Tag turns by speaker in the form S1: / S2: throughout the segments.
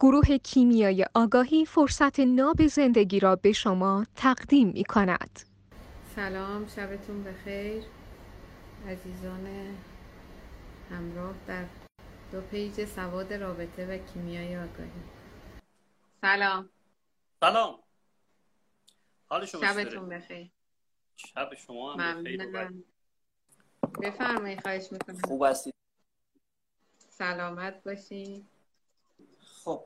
S1: گروه کیمیای آگاهی فرصت ناب زندگی را به شما تقدیم می کند.
S2: سلام شبتون بخیر. عزیزان همراه در دو پیج سواد رابطه و کیمیای آگاهی. سلام.
S3: سلام. حال
S2: شما شبتون بخیر.
S3: شب شما هم بخیر
S2: بفرمایید خواهش می‌کنم.
S3: خوب هستید.
S2: سلامت باشین.
S3: خب.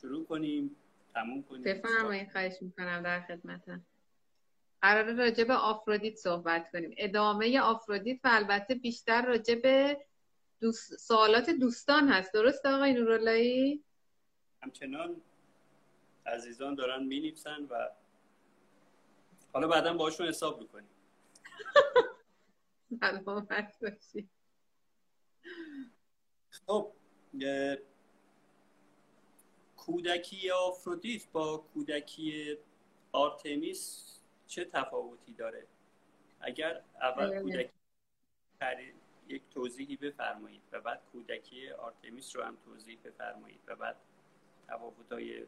S3: شروع کنیم. تموم کنیم.
S2: بفرمایید خواهش می‌کنم در خدمتم قرار راجع به آفرودیت صحبت کنیم. ادامه آفرودیت و البته بیشتر راجع به دوست... سوالات دوستان هست. درست آقای نوراللهی؟
S3: همچنان عزیزان دارن می و حالا بعدا باشون حساب می‌کنیم.
S2: سلامت باشی
S3: خب. کودکی آفرودیت با کودکی آرتمیس چه تفاوتی داره؟ اگر اول بله. کودکی یک توضیحی بفرمایید و بعد کودکی آرتمیس رو هم توضیح بفرمایید و بعد تفاوت‌های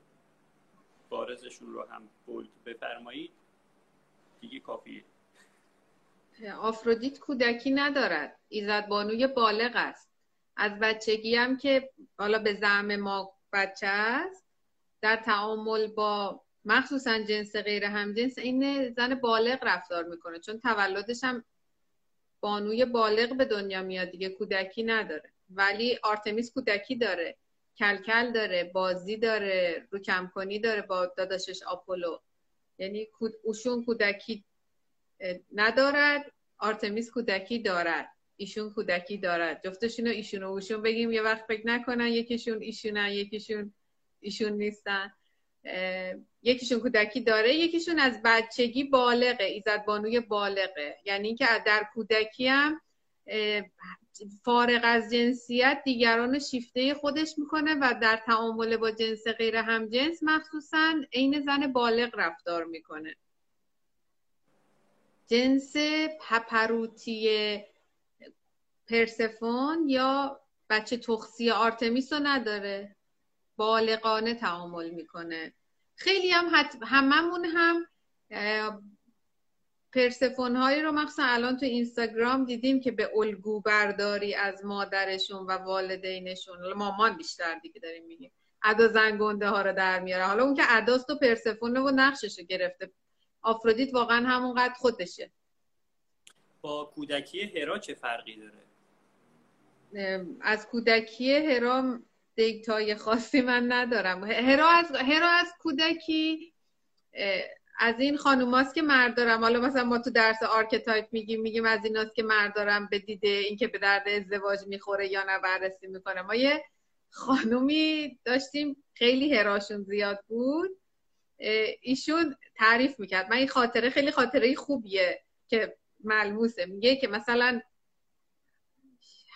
S3: بارزشون رو هم bold بفرمایید. دیگه کافیه.
S2: آفرودیت کودکی ندارد. ایزد بانوی بالغ است. از بچگی هم که حالا به زعم ما بچه است در تعامل با مخصوصا جنس غیر همجنس این زن بالغ رفتار می‌کنه. چون تولدش هم بانوی بالغ به دنیا میاد دیگه کودکی نداره. ولی آرتمیس کودکی داره کلکل داره بازی داره رو کنی داره با داداشش آپولو. یعنی اوشون کودکی ندارد آرتمیس کودکی دارد. ایشون کودکی دارد جفتشون ایشون و اوشون بگیم یه وقت فکر نکنن یکیشون ایشونن یکیشون ایشون نیستن. یکیشون کودکی داره یکیشون از بچگی بالغه ایزد بانوی بالغه. یعنی اینکه در کودکی هم فارغ از جنسیت دیگران شیفته خودش می‌کنه و در تعامل با جنس غیر همجنس مخصوصا عین زن بالغ رفتار می‌کنه. جنس پپروتی پرسفون یا بچه تخصی آرتمیس رو نداره؟ بالغانه تعامل می‌کنه. خیلی هم حت... هممون هم پرسفون هایی رو مخصوصا الان تو اینستاگرام دیدیم که به الگو برداری از مادرشون و والدینشون مامان بیشتر دیگه داریم میگیم ادا زنگنده ها رو در میاره. حالا اون که اداست و پرسفون و نقشش رو گرفته. آفرودیت واقعا همونقدر خودشه.
S3: با کودکی هرا چه فرقی داره؟
S2: از کودکی هرا data ی خاصی من ندارم. هرا از, هرا از کودکی از این خانوماست که مردا رو هم. حالا مثلا ما تو درس archetype میگیم میگیم از ایناست که مردا رو هم به دیده اینکه به درد ازدواج می‌خوره یا نه بررسی می‌کنه. ما یه خانومی داشتیم خیلی هراشون زیاد بود. ایشون تعریف می‌کرد. من این خاطره خیلی خاطره خوبیه که ملموسه. میگه که مثلا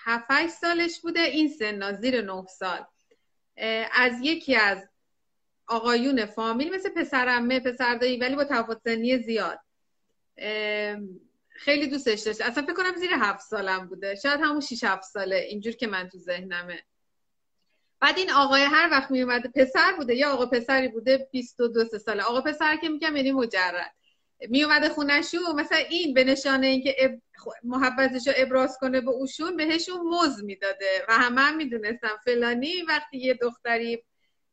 S2: 7 سالش بوده این سن زیر 9 سال. از یکی از آقایون فامیل مثل پسرمه پسردایی ولی با تفاوت سنی زیاد. خیلی دوستش داشت. اصلا فکر کنم زیر هفت سالم بوده. شاید همون 6 7 ساله اینجور که من تو ذهنمه. بعد این آقای هر وقت می اومده پسر بوده یا آقا پسری بوده 22 ساله. آقا پسر که میگم یعنی مجرد. می اومده خونشون مثلا این به نشانه اینکه اب... محبتش رو ابراز کنه به اوشون بهشون مز می‌داده و همه هم می‌دونستم فلانی وقتی یه دختری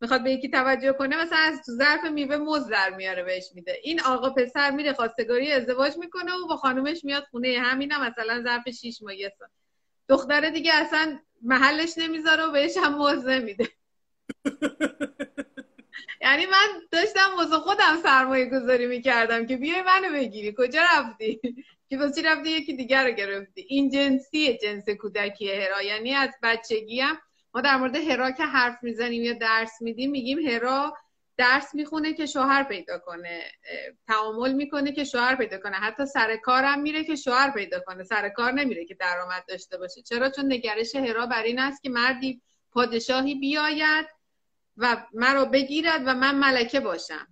S2: می‌خواد به یکی توجه کنه مثلا از تو ظرف میوه مز در میاره بهش میده. این آقا پسر میره خواستگاری ازدواج می‌کنه و با خانومش میاد خونه. همینم مثلا ظرف شیش ماه یه سال. دختره دیگه اصلا محلش نمی‌ذاره و بهش هم موز نمیده. یعنی من داشتم واسه خودم سرمایه گذاری می‌کردم که بیای منو بگیری. کجا رفتی؟ که واسه رفتی؟ یکی دیگر رو گرفتی. این جنسی جنس کودکی هرا. یعنی از بچگی هم ما در مورد هرا که حرف می‌زنیم یا درس میدیم میگیم هرا درس می‌خونه که شوهر پیدا کنه. تعامل می‌کنه که شوهر پیدا کنه. حتی سر کارم میره که شوهر پیدا کنه. سر کار نمیره که درآمد داشته باشه. چرا؟ چون نگرش هرا بر این است که مردی پادشاهی بیاید و مرا بگیرد و من ملکه باشم.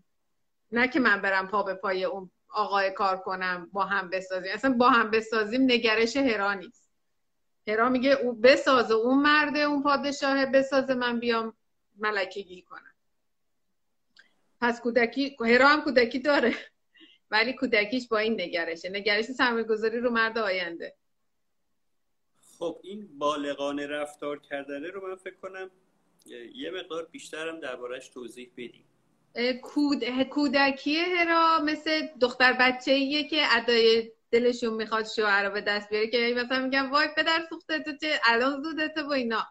S2: نه که من برم پا به پای اون آقای کار کنم با هم بسازیم. اصلا با هم بسازیم نگرش هرا نیست. هرا میگه او بسازه اون مرده اون پادشاه بسازه من بیام ملکگی کنم. پس کودکی هرا هم کودکی داره. ولی کودکیش با این نگرشه. نگرش سرمایه رو مرد آینده.
S3: خب این بالغانه رفتار کردنه رو من فکر کنم یه مقدار بیشترم دربارش توضیح بدیم
S2: کود... کودکی هرا مثل دختر بچه ایه که ادای دلشون می‌خواد شوهر رو به دست بیاره که مثلا میگن وای پدر سوخته تو چه الان زودته و اینا.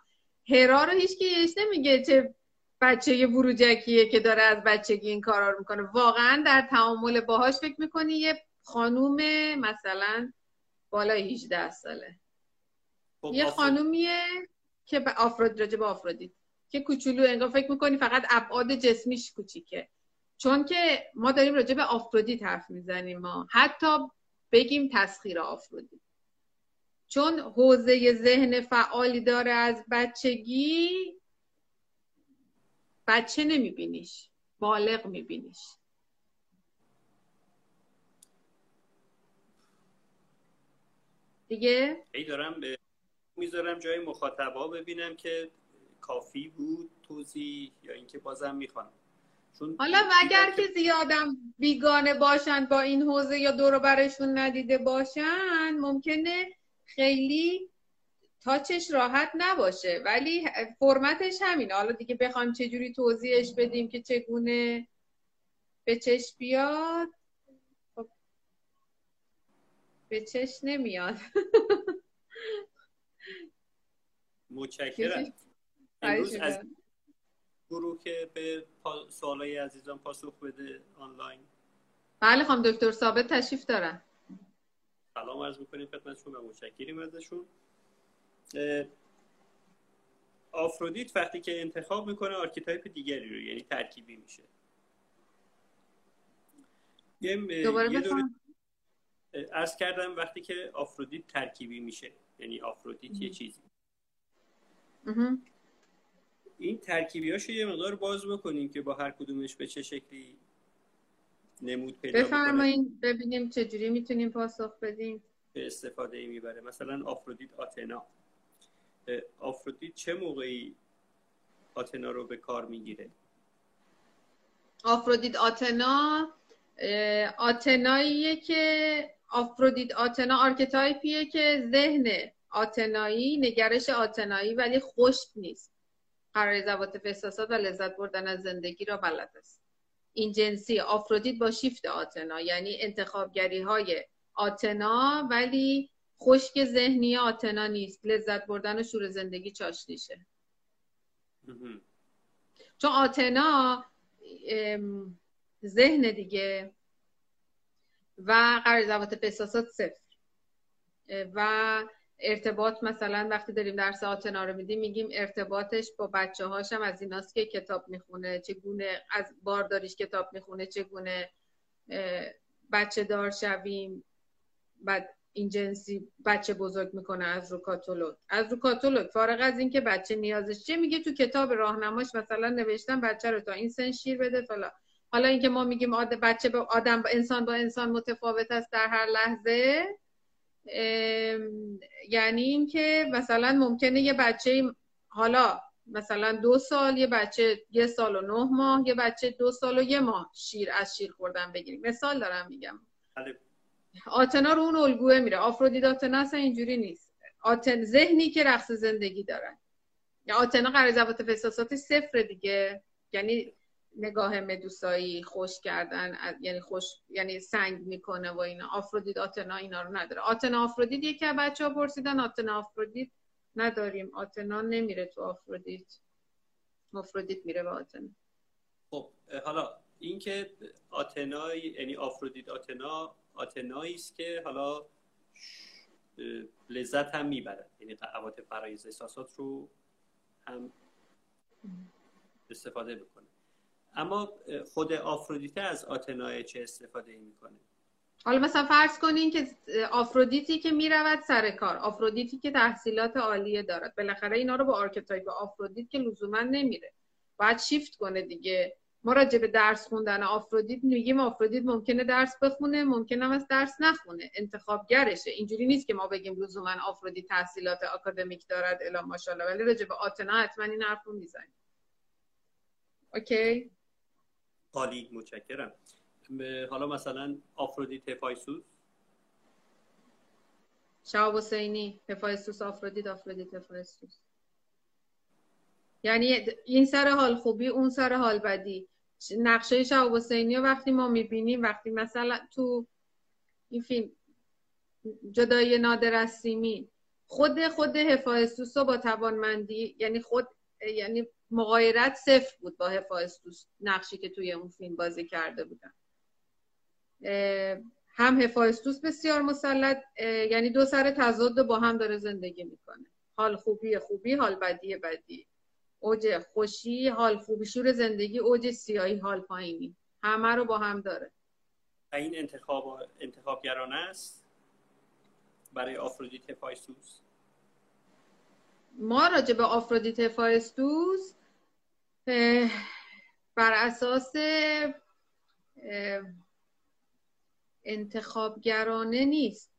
S2: هرا رو هیچ یش نمیگه چه بچه بروجکیه که داره از بچگی این کارا رو می‌کنه. واقعا در تعامل باهاش فکر می‌کنی یه خانوم مثلا بالای 18 ساله. خب یه خانومیه که به آفرود راجع به آفرودیت که کوچولو انگار فکر می‌کنی فقط ابعاد جسمیش کوچیکه. چون که ما داریم راجع به آفرودیت حرف می‌زنیم ما. حتی بگیم تسخیر آفرودیت. چون حوزه ذهن فعالی داره از بچگی بچه نمیبینیش بالغ میبینیش. دیگه؟
S3: ای دارم به می‌ذارم جای مخاطبا ببینم که کافی بود توضیح یا اینکه بازم می‌خوام.
S2: چون حالا اگر که زیادم بیگانه باشن با این حوزه یا دور برشون ندیده باشن ممکنه خیلی تاچش راحت نباشه. ولی فرمتش همینه حالا دیگه بخوام چجوری توضیحش بدیم که چگونه به چش بیاد. خب به چش نمیاد.
S3: متشکرم. امروز از گروه که به سوالای عزیزان پاسخ بده آنلاین.
S2: بله خانم دکتر ثابت تشریف دارن.
S3: سلام عرض می‌کنیم خدمتشون و متشکریم ازشون. آفرودیت وقتی که انتخاب می‌کنه archetype دیگری رو یعنی ترکیبی میشه.
S2: دوباره یه
S3: عرض کردم وقتی که آفرودیت ترکیبی میشه یعنی آفرودیت یه چیزی. این ترکیبیاشو یه مقدار باز بکنیم که با هر کدومش به چه شکلی نمود پیدا
S2: بفرمایید ببینیم چجوری می‌تونیم پاسخ بدیم.
S3: چه استفاده ای می‌بره. مثلا آفرودیت آتنا. آفرودیت چه موقعی آتنا رو به کار می‌گیره؟
S2: آفرودیت آتنا آتناییه که آفرودیت آتنا archetype یه که ذهن آتنایی نگرش آتنایی ولی خشک نیست. غرایز و احساسات و لذت بردن از زندگی را بلد است. این جنسی آفرودیت با شیفت آتنا یعنی انتخابگری های آتنا ولی خشک ذهنی آتنا نیست. لذت بردن و شور زندگی چاشنیشه. چون آتنا ذهن دیگه و قرار زوات احساسات صفر. و ارتباط مثلا وقتی داریم درس آتنا رو میدیم میگیم ارتباطش با بچه هاشم از ایناست که کتاب می‌خونه چگونه از بارداریش کتاب می‌خونه چگونه بچه دار شویم. بعد این جنسی بچه بزرگ می‌کنه از رو کاتالوگ. از رو کاتالوگ. فارغ از اینکه بچه نیازش چه میگه تو کتاب راهنماش مثلا نوشتن بچه رو تا این سن شیر بده فلا حالا اینکه ما میگیم آد بچه با آدم با انسان با انسان متفاوت است در هر لحظه یعنی اینکه مثلا ممکنه یه بچه حالا مثلا دو سال یه بچه یه سال و نه ماه یه بچه دو سال و یه ماه شیر از شیر خوردن بگیریم. مثال دارم میگم. بله. آتنا رو اون الگوه میره. آفرودیت آتنا اصلا اینجوری نیست. آتن ذهنی که رقص زندگی دارن یا آتنا قرار زبات فساسات صفر دیگه. یعنی نگاه مدوسایی خوش کردن یعنی خوش یعنی سنگ می‌کنه و اینا. آفرودیت آتنا اینا رو نداره. آتنا آفرودیت یکی از بچه ها پرسیدن آتنا آفرودیت نداریم. آتنا نمیره تو آفرودیت. آفرودیت میره به آتنا.
S3: خب حالا اینکه آتنا یعنی آفرودیت آتنا آتنایی است که حالا لذت هم می‌بره یعنی عواطف غرایز احساسات رو هم استفاده بکنه. اما خود آفرودیته از آتنای چه استفاده می‌کنه؟
S2: حالا مثلا فرض کنین که آفرودیتی که می‌رود سر کار آفرودیتی که تحصیلات عالیه دارد بالاخره اینا رو با archetype آفرودیت که لزوما نمیره. باید شیفت کنه دیگه. ما راجع به درس خوندن آفرودیت میگیم آفرودیت ممکنه درس بخونه ممکنه هم هست درس نخونه. انتخابگرشه. اینجوری نیست که ما بگیم لزوما آفرودیت تحصیلات آکادمیک دارد الا ماشاءالله. ولی راجع به آتنا حتما این حرف رو می‌زنیم. OK؟
S3: عالی متشکرم. حالا مثلا آفرودیت هفایستوس.
S2: شهاب حسینی هفایستوس آفرودیت آفرودیت هفایستوس. یعنی این سر حال خوبی اون سر حال بدی. نقشه شهاب حسینی وقتی ما می‌بینیم وقتی مثلا تو این فیلم جدای نادر از خود خود هفایستوس با توانمندی یعنی خود یعنی مغایرت صفر بود با هفایستوس نقشی که توی اون فیلم بازی کرده بودن. هم هفایستوس بسیار مسلط یعنی دو سر تضاد با هم داره زندگی می‌کنه. حال خوبی خوبی حال بدی بدی. اوج خوشی حال خوبی شور زندگی اوج سیاهی حال پایینی. همه رو با هم داره.
S3: این انتخاب انتخابگرانه است برای آفرودیت هفایستوس
S2: ما راجع به آفرودیت هفایستوس بر اساس انتخابگرانه نیست.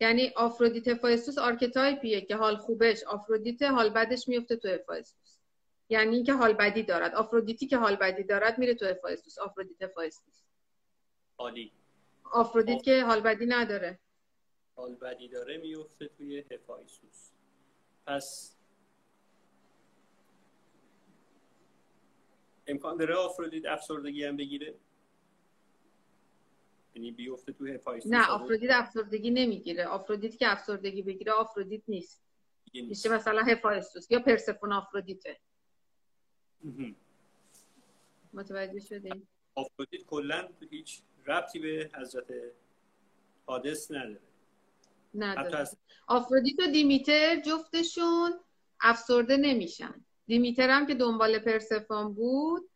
S2: یعنی آفرودیت هفایستوس archetype یه که حال خوبش آفرودیت حال بدش میفته تو هفایستوس یعنی اینکه حال بدی دارد. آفرودیتی که حال بدی دارد میره تو هفایستوس آفرودیت هفایستوس
S3: عالی.
S2: آفرودیت که حال بدی نداره.
S3: حال بدی داره میفته توی هفایستوس پس امکان داره آفرودیت افسردگی هم بگیره؟ یعنی بیفته تو
S2: نه آفرودیت افسردگی نمی‌گیره. آفرودیت که افسردگی بگیره آفرودیت نیست. میشه مثلا هفایستوس یا پرسفون آفرودیته. متوجه شدیم
S3: آفرودیت کلا هیچ ربطی به حضرت حادث نداره.
S2: نداره. آفرودیت و دیمیتر جفتشون افسرده نمیشن. دیمیتر هم که دنبال پرسفون بود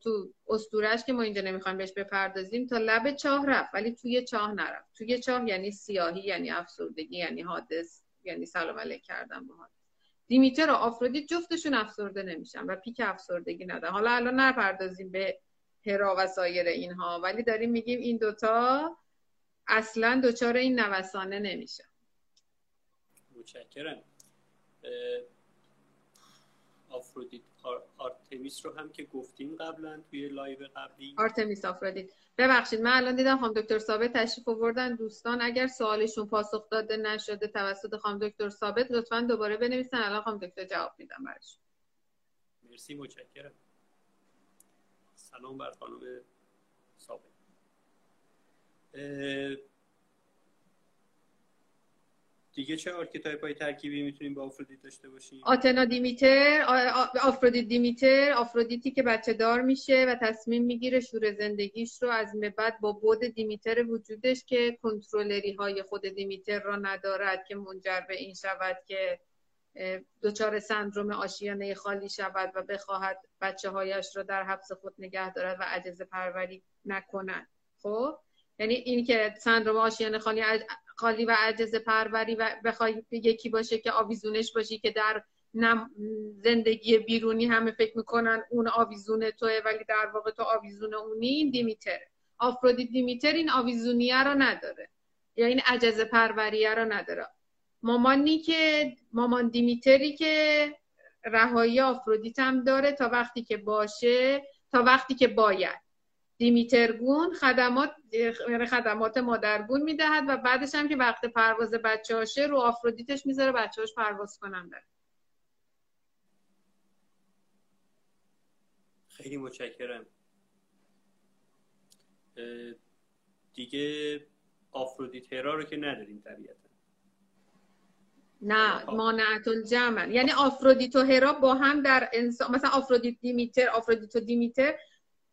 S2: تو استورش که ما اینجا نمی‌خوایم بهش بپردازیم تا لب چاه رفت ولی توی چاه نرفت. توی چاه یعنی سیاهی یعنی افسردگی یعنی حادث یعنی سلام علیک کردن با حادث. دیمیتر و آفرودیت جفتشون افسرده نمیشن و پیک افسردگی ندارن. حالا الان نپردازیم به هرا و سایر اینها ولی داریم میگیم این دوتا اصلا دچار این نوسانه نمیشن.
S3: متشکرم. آفرودیت آرتمیس رو هم که گفتیم قبلا توی live قبلی.
S2: آرتمیس آفرودیت. ببخشید من الان دیدم خانم دکتر ثابت تشریف آوردن. دوستان اگر سوالشون پاسخ داده نشده توسط خانم دکتر ثابت لطفا دوباره بنویسن. الان خانم دکتر جواب میدم برشون
S3: مرسی متشکرم. سلام بر خانم ثابت. دیگه چه archetype های ترکیبی می‌تونیم با آفرودیت داشته باشیم؟
S2: آتنا دیمیتر آفرودیت دیمیتر آفرودیتی که بچه دار میشه و تصمیم می‌گیره شور زندگیش رو از بعد با بعد دیمیتر وجودش که کنترلگری های خود دیمیتر را ندارد که منجر به این شود که دچار سندروم آشیانه خالی شود و بخواهد بچه هایش را در حبس خود نگه دارد و عجز پروری نکند. خب؟ یعنی این که سندروم آشیانه خالی خالی و عجز پروری و بخوای یکی باشه که آویزونش باشی که در زندگی بیرونی همه فکر می‌کنن اون آویزون توه ولی در واقع تو آویزون اونی این دیمیتر آفرودیت دیمیتر این آویزونیه رو نداره. یا این عجز پروریه رو نداره. مامانی که مامان دیمیتری که رهایی آفرودیت هم داره تا وقتی که باشه تا وقتی که باید. دیمیترگون خدمات یعنی خدمات مادرگون می‌دهد و بعدش هم که وقت پرواز بچه هاشه رو آفرودیتش می‌ذاره بچه هاش پرواز کنن داره.
S3: خیلی متشکرم. دیگه آفرودیت هرا رو که نداریم طبیعتا.
S2: نه مانعت الجمع یعنی آفرودیت و هرا با هم در انسان مثلا آفرودیت دیمیتر آفرودیت و دیمیتر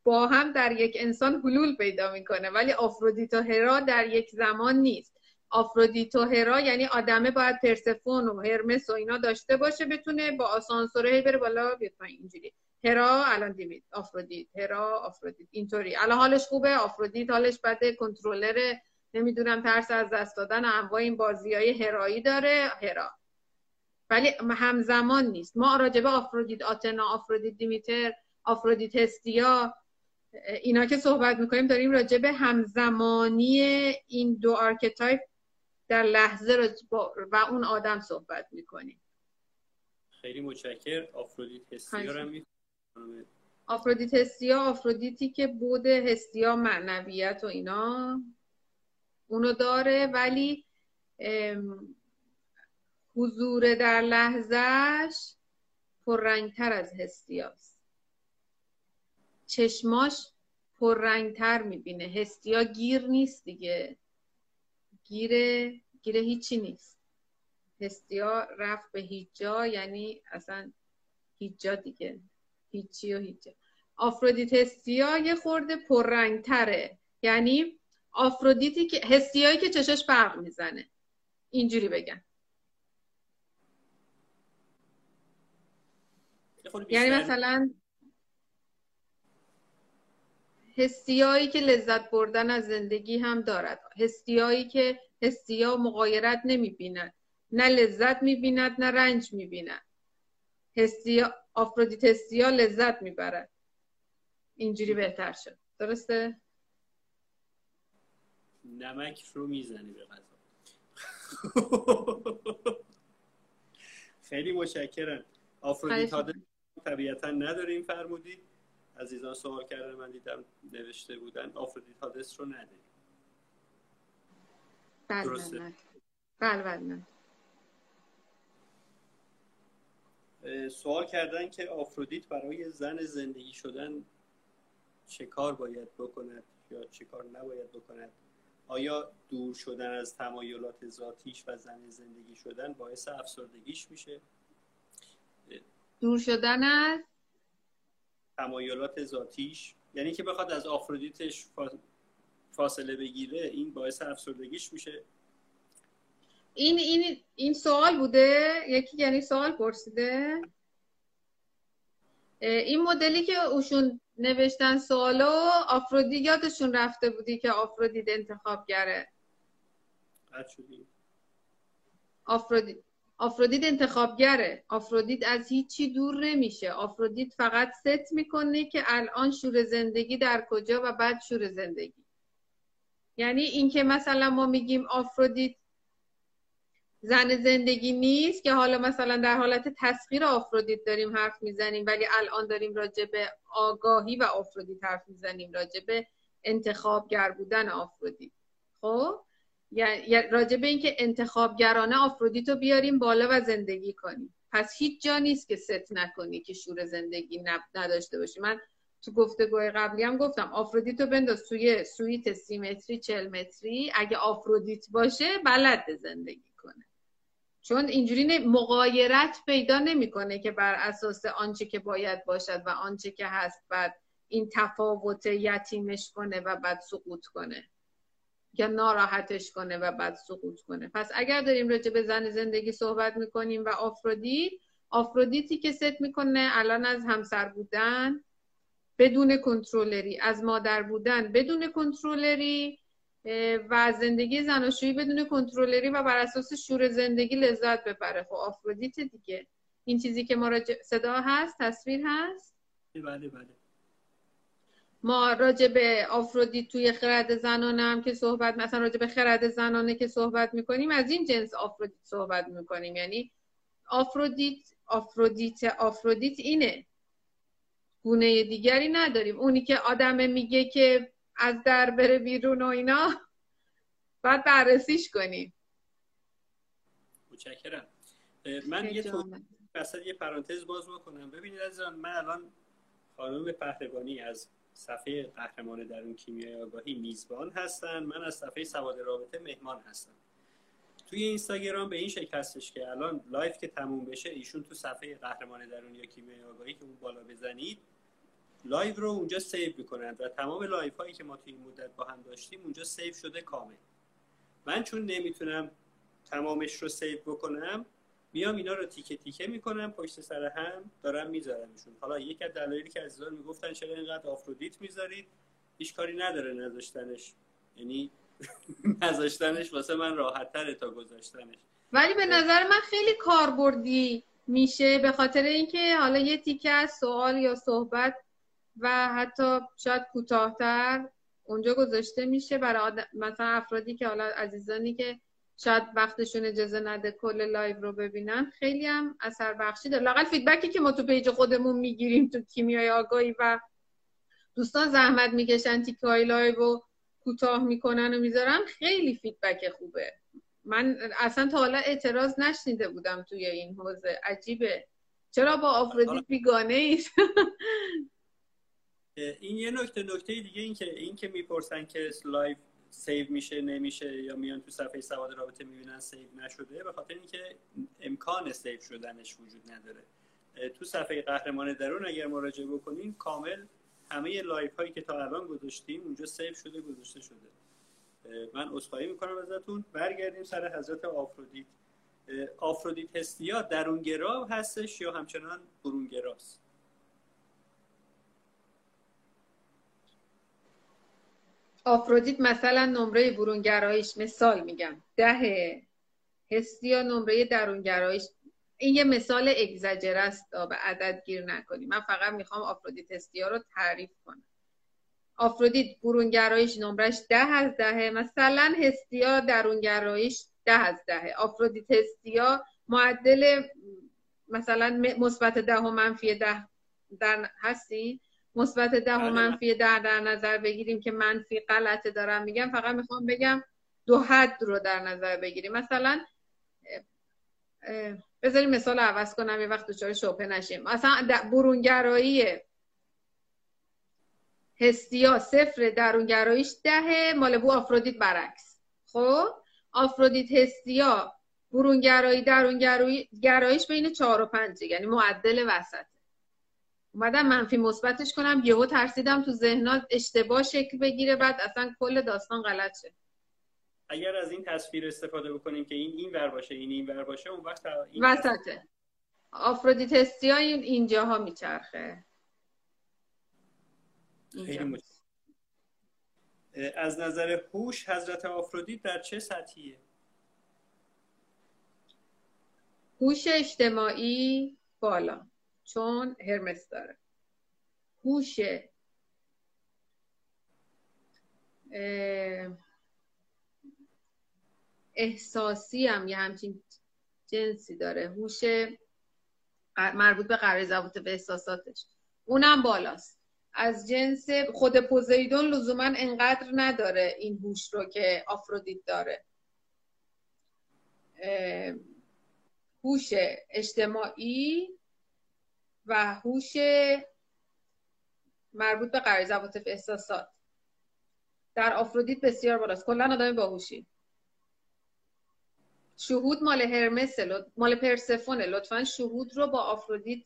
S2: با هم در یک انسان حلول پیدا می‌کنه ولی آفرودیت و هرا در یک زمان نیست. آفرودیت و هرا یعنی آدمه باید پرسفون و هرمس و اینا داشته باشه بتونه با آسانسوره بره بالا بیاد اینجوری. هرا الان دیمید آفرودیت هرا آفرودیت اینطوری. الان حالش خوبه آفرودیت حالش بده کنترلر نمی‌دونم ترس از دست دادن انواع این بازی های هرایی داره هرا. ولی همزمان نیست. ما راجبه آفرودیت آتنا آفرودیت دیمیتر آفرودیت هستیا اینا که صحبت می‌کنیم داریم راجع به همزمانی این دو archetype در لحظه و اون آدم صحبت می‌کنیم.
S3: خیلی متشکر آفرودیت هستیا رو
S2: آفرودیت هستیا آفرودیتی که بعد هستیا معنویت و اینا اونو داره ولی حضور در لحظهش پررنگتر از هستیاست. چشماش پررنگتر می‌بینه. هستیا گیر نیست دیگه. گیره گیره هیچی نیست. هستیا رفت به هیچ جا یعنی اصلا هیچ جا دیگه. هیچی و هیچ جا آفرودیت هستیا یه خورده پررنگتره. یعنی آفرودیتی که هستیایی که چشاش برق می‌زنه. اینجوری بگم. یعنی مثلا هستیایی که لذت بردن از زندگی هم دارد. هستیایی که هستیا مقایرت نمی‌بیند. نه لذت می‌بیند نه رنج می‌بیند. هستیا آفرودیت هستیا لذت می‌برد. اینجوری بهتر شد. درسته؟
S3: نمک رو می‌زنی به غذا. خیلی متشکرم. آفرودیت طبیعتا نداریم فرمودید. عزیزان سوال کردن من دیدم نوشته بودن آفرودیت هادس رو نداریم
S2: بله درسته. بله بله
S3: سوال کردن که آفرودیت برای زن زندگی شدن چه کار باید بکند یا چه کار نباید بکند؟ آیا دور شدن از تمایلات ذاتیش و زن زندگی شدن باعث افسردگیش میشه؟
S2: دور شدن از
S3: تمایلات ذاتیش یعنی که بخواد از آفرودیتش فاصله بگیره این باعث افسردگیش میشه.
S2: این این این سوال بوده؟ یکی یعنی سوال پرسیده. این مدلی که ایشون نوشتن سوالو آفرودیت یادشون رفته بودی که آفرودیت انتخابگره آفرودیت. آفرودیت انتخابگره. آفرودیت از هیچی دور نمیشه. آفرودیت فقط ست می‌کنه که الان شور زندگی در کجا و بعد شور زندگی. یعنی اینکه مثلا ما میگیم آفرودیت زن زندگی نیست که حالا مثلا در حالت تسخیر آفرودیت داریم حرف می‌زنیم ولی الان داریم راجع به آگاهی و آفرودیت حرف می‌زنیم راجع به انتخابگر بودن آفرودیت خب؟ یعنی راجع به اینکه انتخابگرانه آفرودیتو بیاریم بالا و زندگی کنیم. پس هیچ جا نیست که ست نکنی که شور زندگی نداشته باشی. من تو گفتگوهای قبلی هم گفتم آفرودیتو بنداز توی سوئیت سی متری چل متری. اگه آفرودیت باشه بلده زندگی کنه. چون اینجوری مغایرت پیدا نمی‌کنه که بر اساس آنچه که باید باشد و آنچه که هست بعد این تفاوت یتیمش کنه و بعد سقوط کنه. یا ناراحتش کنه و بعد سقوط کنه. پس اگر داریم راجع به زن زندگی صحبت می‌کنیم و آفرودیت آفرودیتی که ست می‌کنه الان از همسر بودن بدون کنترلری از مادر بودن بدون کنترلری و زندگی زناشویی بدون کنترلری و بر اساس شور زندگی لذت ببره. خب آفرودیت دیگه. این چیزی که ما را صدا هست؟ تصویر هست؟
S3: بله بله.
S2: ما راجع به آفرودیت توی خرد زنانه هم که صحبت مثلا راجع به خرد زنانه که صحبت می‌کنیم از این جنس آفرودیت صحبت می‌کنیم. یعنی آفرودیت آفرودیت آفرودیت اینه. گونه دیگری نداریم. اونی که آدم میگه که از در بره بیرون و اینا باید بررسیش کنیم.
S3: متشکرم. من یه تو یه پرانتز باز بکنم. ببینید از من الان خانم پهلوانی از صفحه قهرمان درون کیمیای آگاهی میزبان هستن. من از صفحه سواد رابطه مهمان هستم. توی اینستاگرام به این شکل هستش که الان live که تموم بشه ایشون تو صفحه قهرمان درون یا کیمیای آگاهی که اون بالا بزنید live رو اونجا save می‌کنند و تمام live هایی که ما توی این مدت با هم داشتیم اونجا save شده کامل. من چون نمی‌تونم تمامش رو سیو بکنم میام اینا رو تیکه تیکه می‌کنم پشت سر هم دارم میذارمشون حالا یک از دلایلی که عزیزان می‌گفتن چرا اینقدر آفرودیت می‌ذارید؟ هیچ کاری نداره نذاشتنش. یعنی نذاشتنش واسه من راحت تره تا گذاشتنش.
S2: ولی به نظر من خیلی کاربردی میشه به خاطر اینکه حالا یه تیکه از سوال یا صحبت و حتی شاید کوتاهتر اونجا گذاشته میشه برای مثلا افرادی که حالا عزیزانی که شاید وقتشون اجازه نده کل live رو ببینن. خیلی هم اثر بخشی داره لااقل feedback ی که ما تو page خودمون می‌گیریم تو کیمیای آگاهی و دوستان زحمت می‌کشن تیکای live و کوتاه می‌کنن و می‌ذارن. خیلی feedback خوبه. من اصلا تا حالا اعتراض نشنیده بودم توی این حوزه. عجیبه. چرا با آفرودیت بیگانه اید
S3: این یه نکته نکته دیگه این که این که می‌پرسن که live save میشه نمیشه یا میان تو صفحه سواد رابطه می‌بینن save نشده به خاطر اینکه امکان save شدنش وجود نداره. تو صفحه قهرمان درون اگر مراجعه بکنین کامل همه live هایی که تا الان گذاشتیم اونجا save شده گذاشته شده. من عذرخواهی می‌کنم ازتون. برگردیم سر حضرت آفرودیت. آفرودیت هستیا درونگرا هستش یا همچنان برونگراست؟
S2: آفرودیت مثلا نمره برونگرایش مثال میگم. ده هستیا نمره درونگرایش. این یه مثال اگزجر است به عدد گیر نکنیم. من فقط می‌خوام آفرودیت هستیا رو تعریف کنم. آفرودیت برونگرایش نمرش ده از دهه. مثلا هستیا درونگرایش ده از دهه. آفرودیت هستیا معدل مثلا مثبت ده و منفی ده در هستی؟ مثبت ده و بله. منفی ده در نظر بگیریم که منفی غلطه دارم میگم. فقط می‌خوام بگم دو حد رو در نظر بگیریم. مثلا بذاریم مثال عوض کنم یه وقت دچار شبهه نشیم. مثلا برونگرایی هستیا صفر درونگراییش دهه مال بو آفرودیت برعکس. خب؟ آفرودیت هستیا برونگرایی درونگراییش بین چهار و پنجه یعنی معدل وسط. اومدم منفی مثبتش کنم یهو ترسیدم تو ذهنات اشتباه شکل بگیره بعد اصلا کل داستان غلط شه.
S3: اگر از این تصویر استفاده بکنیم که این این ور باشه این این ور باشه اون وقت این
S2: وسطه. آفرودیتستی های اینجاها میچرخه.
S3: از نظر هوش حضرت آفرودیت در چه سطحیه؟
S2: هوش اجتماعی بالا. چون هرمس داره. هوش احساسی هم یه همچین جنسی داره. هوش مربوط به قرار ضبط به احساساتش. اونم بالاست. از جنس خود پوزیدون لزوما انقدر نداره این هوش رو که آفرودیت داره. هوش اجتماعی و هوش مربوط به قرار ضبط احساسات. در آفرودیت بسیار بالاست. کلا آدم باهوشی. شهود مال هرمس مال پرسفونه لطفا شهود رو با آفرودیت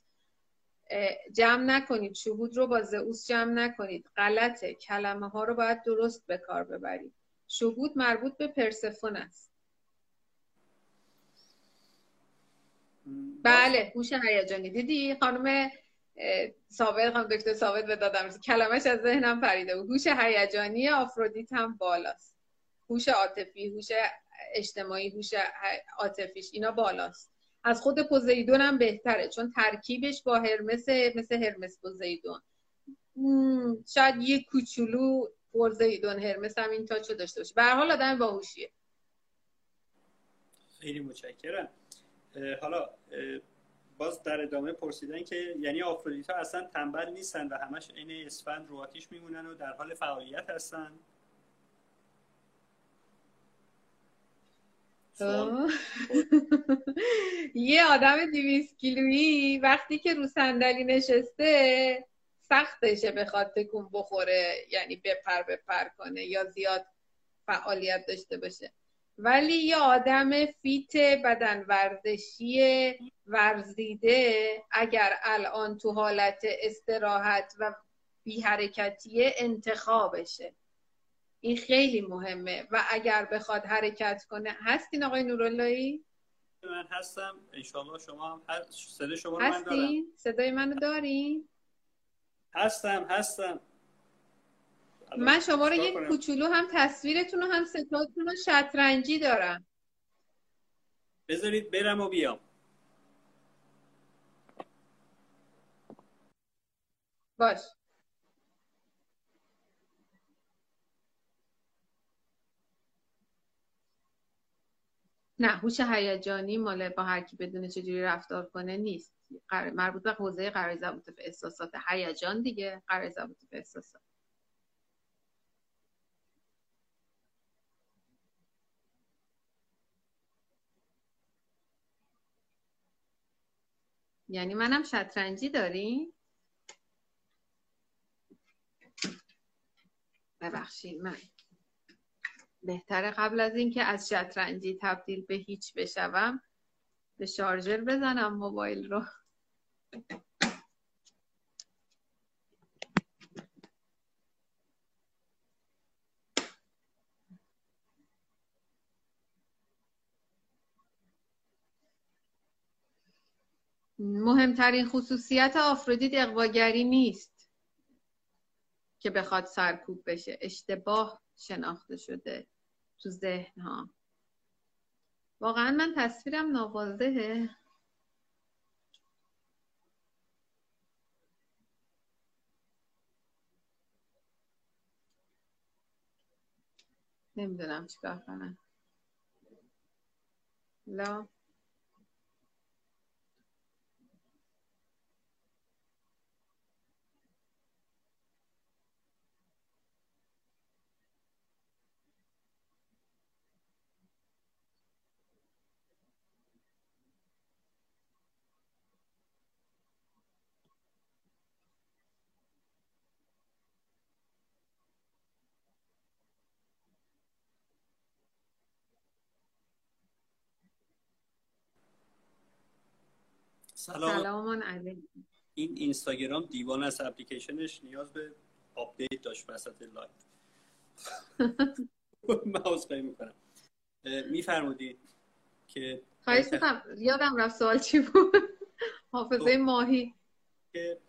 S2: جمع نکنید. شهود رو با زئوس جمع نکنید. غلطه. کلمه ها رو باید درست به کار ببرید. شهود مربوط به پرسفون است. بله هوش هیجانی. دیدی خانم ثابت خانم دکتر ثابت به دادم. کلمش از ذهنم پریده بود. هوش هیجانی آفرودیت هم بالاست. هوش عاطفی هوش اجتماعی هوش عاطفیش اینا بالاست. از خود پوزیدون هم بهتره چون ترکیبش با هرمس مثل هرمس پوزیدون. شاید یه کوچولو پوزیدون هرمس هم این تاچو داشته باشه. به هر حال آدم باهوشیه.
S3: خیلی متشکرم. حالا باز در ادامه پرسیدن که یعنی آفرودیتا اصلا تنبل نیستن و همش عین اسفند رو آتیش میمونن و در حال فعالیت هستن؟
S2: یه آدم دیویس کیلویی وقتی که رو صندلی نشسته سختشه بخواد تکون بخوره یعنی بپر بپر کنه یا زیاد فعالیت داشته باشه. ولی یه آدم فیت بدن ورزشی ورزیده اگر الان تو حالت استراحت و بی حرکتیه انتخابشه. این خیلی مهمه. و اگر بخواد حرکت کنه هستین آقای نوراللهی؟
S3: من هستم. انشالله شما هم صدای شما
S2: رو من دارم. صدای منو دارین؟
S3: هستم هستم.
S2: من شما رو یک کوچولو هم تصویرتون و هم ستاتون رو شطرنجی دارم.
S3: بذارید برم و بیام.
S2: باش. نه هوش هیجانی مال با هر کی بدونه چجوری رفتار کنه نیست. مربوط به حوزه قرار زبط احساسات هیجان دیگه. قرار زبط احساسات یعنی منم شطرنجی داریم ببخشید من. بهتره قبل از اینکه از شطرنجی تبدیل به هیچ بشوم به شارژر بزنم موبایل رو. مهمترین خصوصیت آفرودیت اقواگری نیست که بخواد سرکوب بشه. اشتباه شناخته شده تو ذهن ها واقعا من تصویرم ناواضحه. نمی‌دونم چیکار کنم. لا.
S3: سلام. سلام این اینستاگرام دیوان از اپلیکیشنش نیاز به update داشت وسط live من عذرخواهی می‌کنم میفرمودید که
S2: خواهش می‌کنم. یادم رفت سوال چی بود؟ حافظه خب. ماهی.
S3: که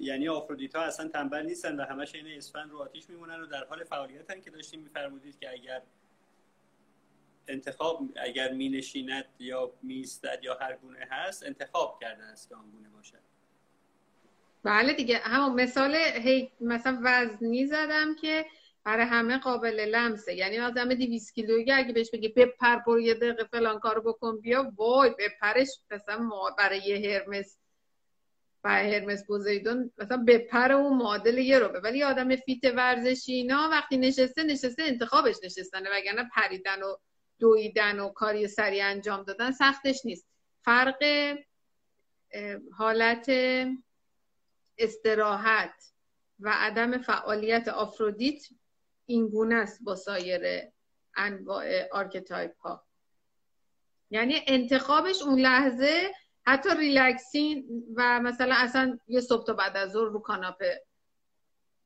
S3: یعنی آفرودیت ها اصلا تنبل نیستن و همش این اسفند رو آتیش میمونن و در حال فعالیتن که داشتیم. میفرمودید که اگر انتخاب اگر می نشیند یا میستد یا هر گونه هست انتخاب کرده است که آن گونه باشد.
S2: بله دیگه همون مثال هی مثلا وزنی زدم که برای همه قابل لمسه. یعنی آدم 200 کیلویی اگه بهش بگی بپر برو یه دقیقه فلان کارو بکن بیا وای بپرش. مثلا برای یه هرمس برای هرمس پوزیدون مثلا بپر اون معادل یه رو ولی آدم فیت ورزشی اینا وقتی نشسته نشسته انتخابش نشستنه وگرنه پریدن و دویدن و کاری سریع انجام دادن سختش نیست. فرق حالت استراحت و عدم فعالیت آفرودیت این گونه است با سایر انواع archetype ها. یعنی انتخابش اون لحظه حتی relaxing و مثلا اصلا یه صبح تا بعد از ظهر رو کاناپه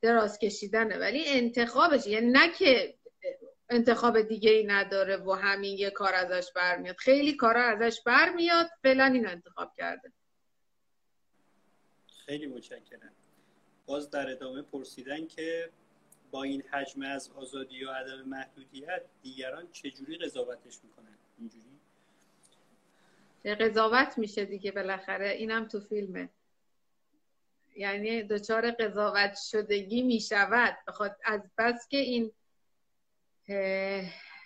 S2: دراز کشیدنه ولی انتخابش یعنی نه که انتخاب دیگه ای نداره و همین یه کار ازش برمیاد. خیلی کارا ازش برمیاد. فعلا اینو انتخاب کرده.
S3: خیلی متشکرم. باز در ادامه پرسیدن که با این حجم از آزادی و عدم محدودیت دیگران چجوری قضاوتش می‌کنن؟ اینجوری؟
S2: قضاوت میشه دیگه بالاخره. اینم تو فیلمه. یعنی دچار قضاوت شدگی می‌شود. بخواد از بس که این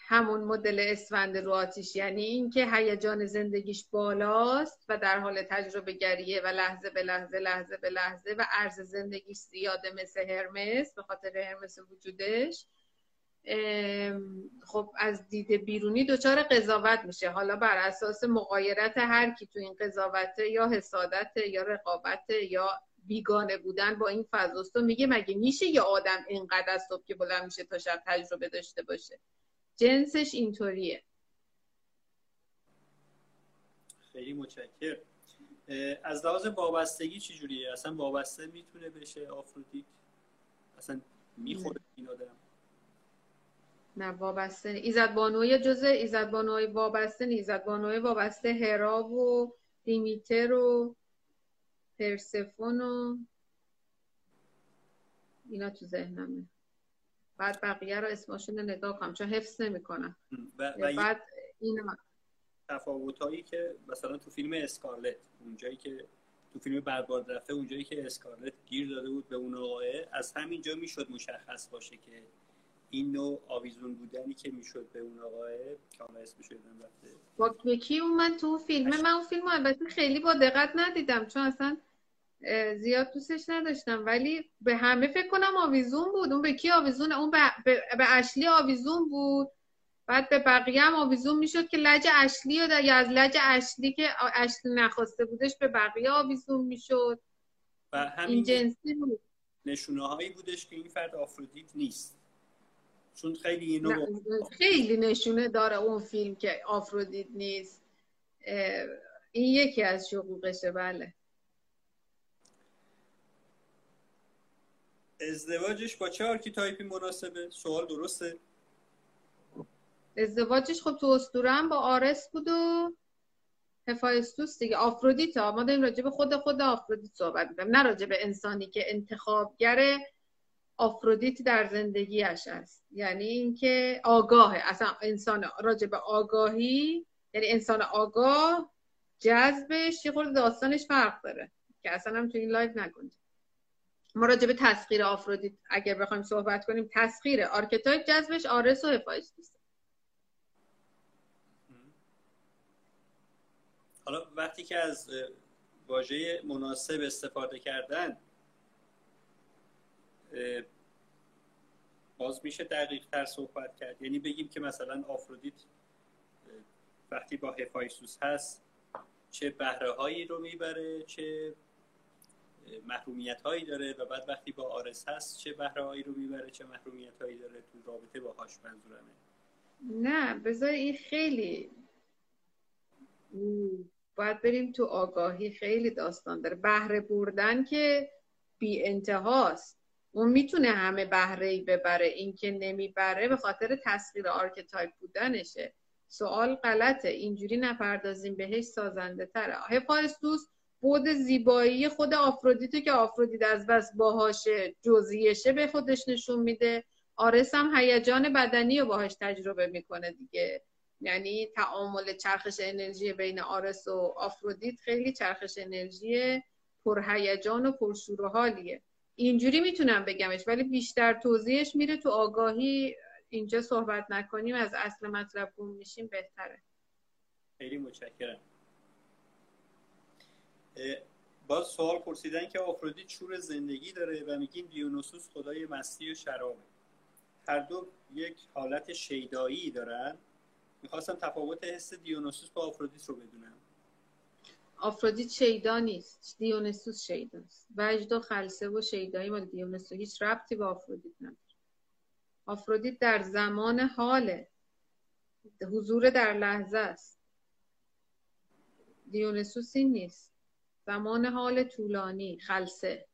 S2: همون مدل اسفند رو آتیش یعنی اینکه هیجان زندگیش بالاست و در حال تجربه گریه و لحظه به لحظه لحظه به لحظه و عرض زندگیش زیاده مثل هرمس به خاطر هرمس وجودش. خب از دید بیرونی دچار قضاوت میشه. حالا بر اساس مقایرت هر کی تو این قضاوت یا حسادت یا رقابت یا بیگانه بودن با این فضاست میگه مگه میشه یه آدم اینقدر از صبح که بلند میشه تا شب تجربه داشته باشه؟ جنسش اینطوریه.
S3: خیلی متشکر از لحاظ وابستگی چجوریه؟ اصلا وابسته می‌تونه بشه آفرودیت؟ اصلا می‌خوره این آدم؟
S2: نه وابسته ایزد بانوی جزء ایزد بانوی وابسته ایزد بانوی وابسته هرا و دیمیتر و پرسفون و اینا تو ذهنمه. بعد بقیه رو اسمشون نگاه کنم چون حفظ نمی‌کنم.
S3: و, و بعد اینا. تفاوت هایی که مثلا تو فیلم اسکارلت اونجایی که تو فیلم برباد رفته اونجایی که اسکارلت گیر داده بود به اون آقای از همینجا می‌شد مشخص باشه که این نوع آویزون بودنی که می‌شد به اون آقای کامل اسمش رفته.
S2: با کی اومد تو فیلم. من اون فیلم البته خیلی با دقت ندیدم چون اصلا زیاد دوستش نداشتم. ولی به همه فکر کنم آویزون بود. اون به کی آویزون اون به, به, اشلی آویزون بود. بعد به بقیه هم آویزون می‌شد که لج اشلی یا از لج اشلی که اشلی نخواسته بودش به بقیه آویزون می‌شد.
S3: و همین این جنسی بود. نشونه هایی بودش که این فرد آفرودیت نیست. چون خیلی اینو
S2: خیلی نشونه داره اون فیلم که آفرودیت نیست این یکی از شقوقشه بله
S3: ازدواجش با چه archetype ی مناسبه؟ سوال درسته؟
S2: ازدواجش خب تو اسطوره هم با آرس بود و هفایستوس دیگه آفرودیت ها ما داریم راجع به خود خود آفرودیت صحبت می‌کنیم نه راجع به انسانی که انتخابگر آفرودیت در زندگیش است. یعنی اینکه آگاهه. اصلا انسان راجع به آگاهی یعنی انسان آگاه جذبش یه خورده داستانش فرق داره که اصلا هم تو این live نگنجه. ما راجع به تسخیر آفرودیت اگر بخوایم صحبت کنیم تسخیر archetype جذبش آرس و هفایستوس
S3: حالا وقتی که از واژه مناسب استفاده کردن باز میشه دقیق تر صحبت کرد. یعنی بگیم که مثلا آفرودیت وقتی با هفایستوس هست چه بهره هایی رو می‌بره چه محرومیت هایی داره و بعد وقتی با آرس هست چه بهره هایی رو می‌بره چه محرومیت هایی داره تو رابطه باهاش منظورمه.
S2: نه بذار این خیلی باید بریم تو آگاهی خیلی داستان داره. بهره بردن که بی انتهاست. اون می‌تونه همه بهره ای ببره این که نمی‌بره به خاطر تسخیر archetype بودنشه. سوال غلطه. اینجوری نپردازیم بهش سازنده تره. هفایستوس بود زیبایی خود آفرودیتو که آفرودیت از بس باهاش جزیشه به خودش نشون میده. آرس هم هیجان بدنی رو باهاش تجربه می‌کنه دیگه. یعنی تعامل چرخش انرژی بین آرس و آفرودیت خیلی چرخش انرژی پرهیجان و پرشور و حالیه. اینجوری می‌تونم بگمش ولی بیشتر توضیحش میره تو آگاهی اینجا صحبت نکنیم از اصل مطلب گم میشیم بهتره.
S3: خیلی متشکرم. باز سوال پرسیدن که آفرودیت شور زندگی داره و میگیم دیونوسوس خدای مستی و شرابه. هر دو یک حالت شیدایی دارن. می‌خواستم تفاوت حس دیونوسوس با آفرودیت رو بدونم.
S2: آفرودیت شیدا نیست. دیونوسوس شیداست وجد و خلصه و شیدایی مال دیونوسوس هیچ ربطی با آفرودیت نداره. آفرودیت در زمان حاله. حضور در لحظه است. دیونوسوس این نیست. زمان حال طولانی خلصه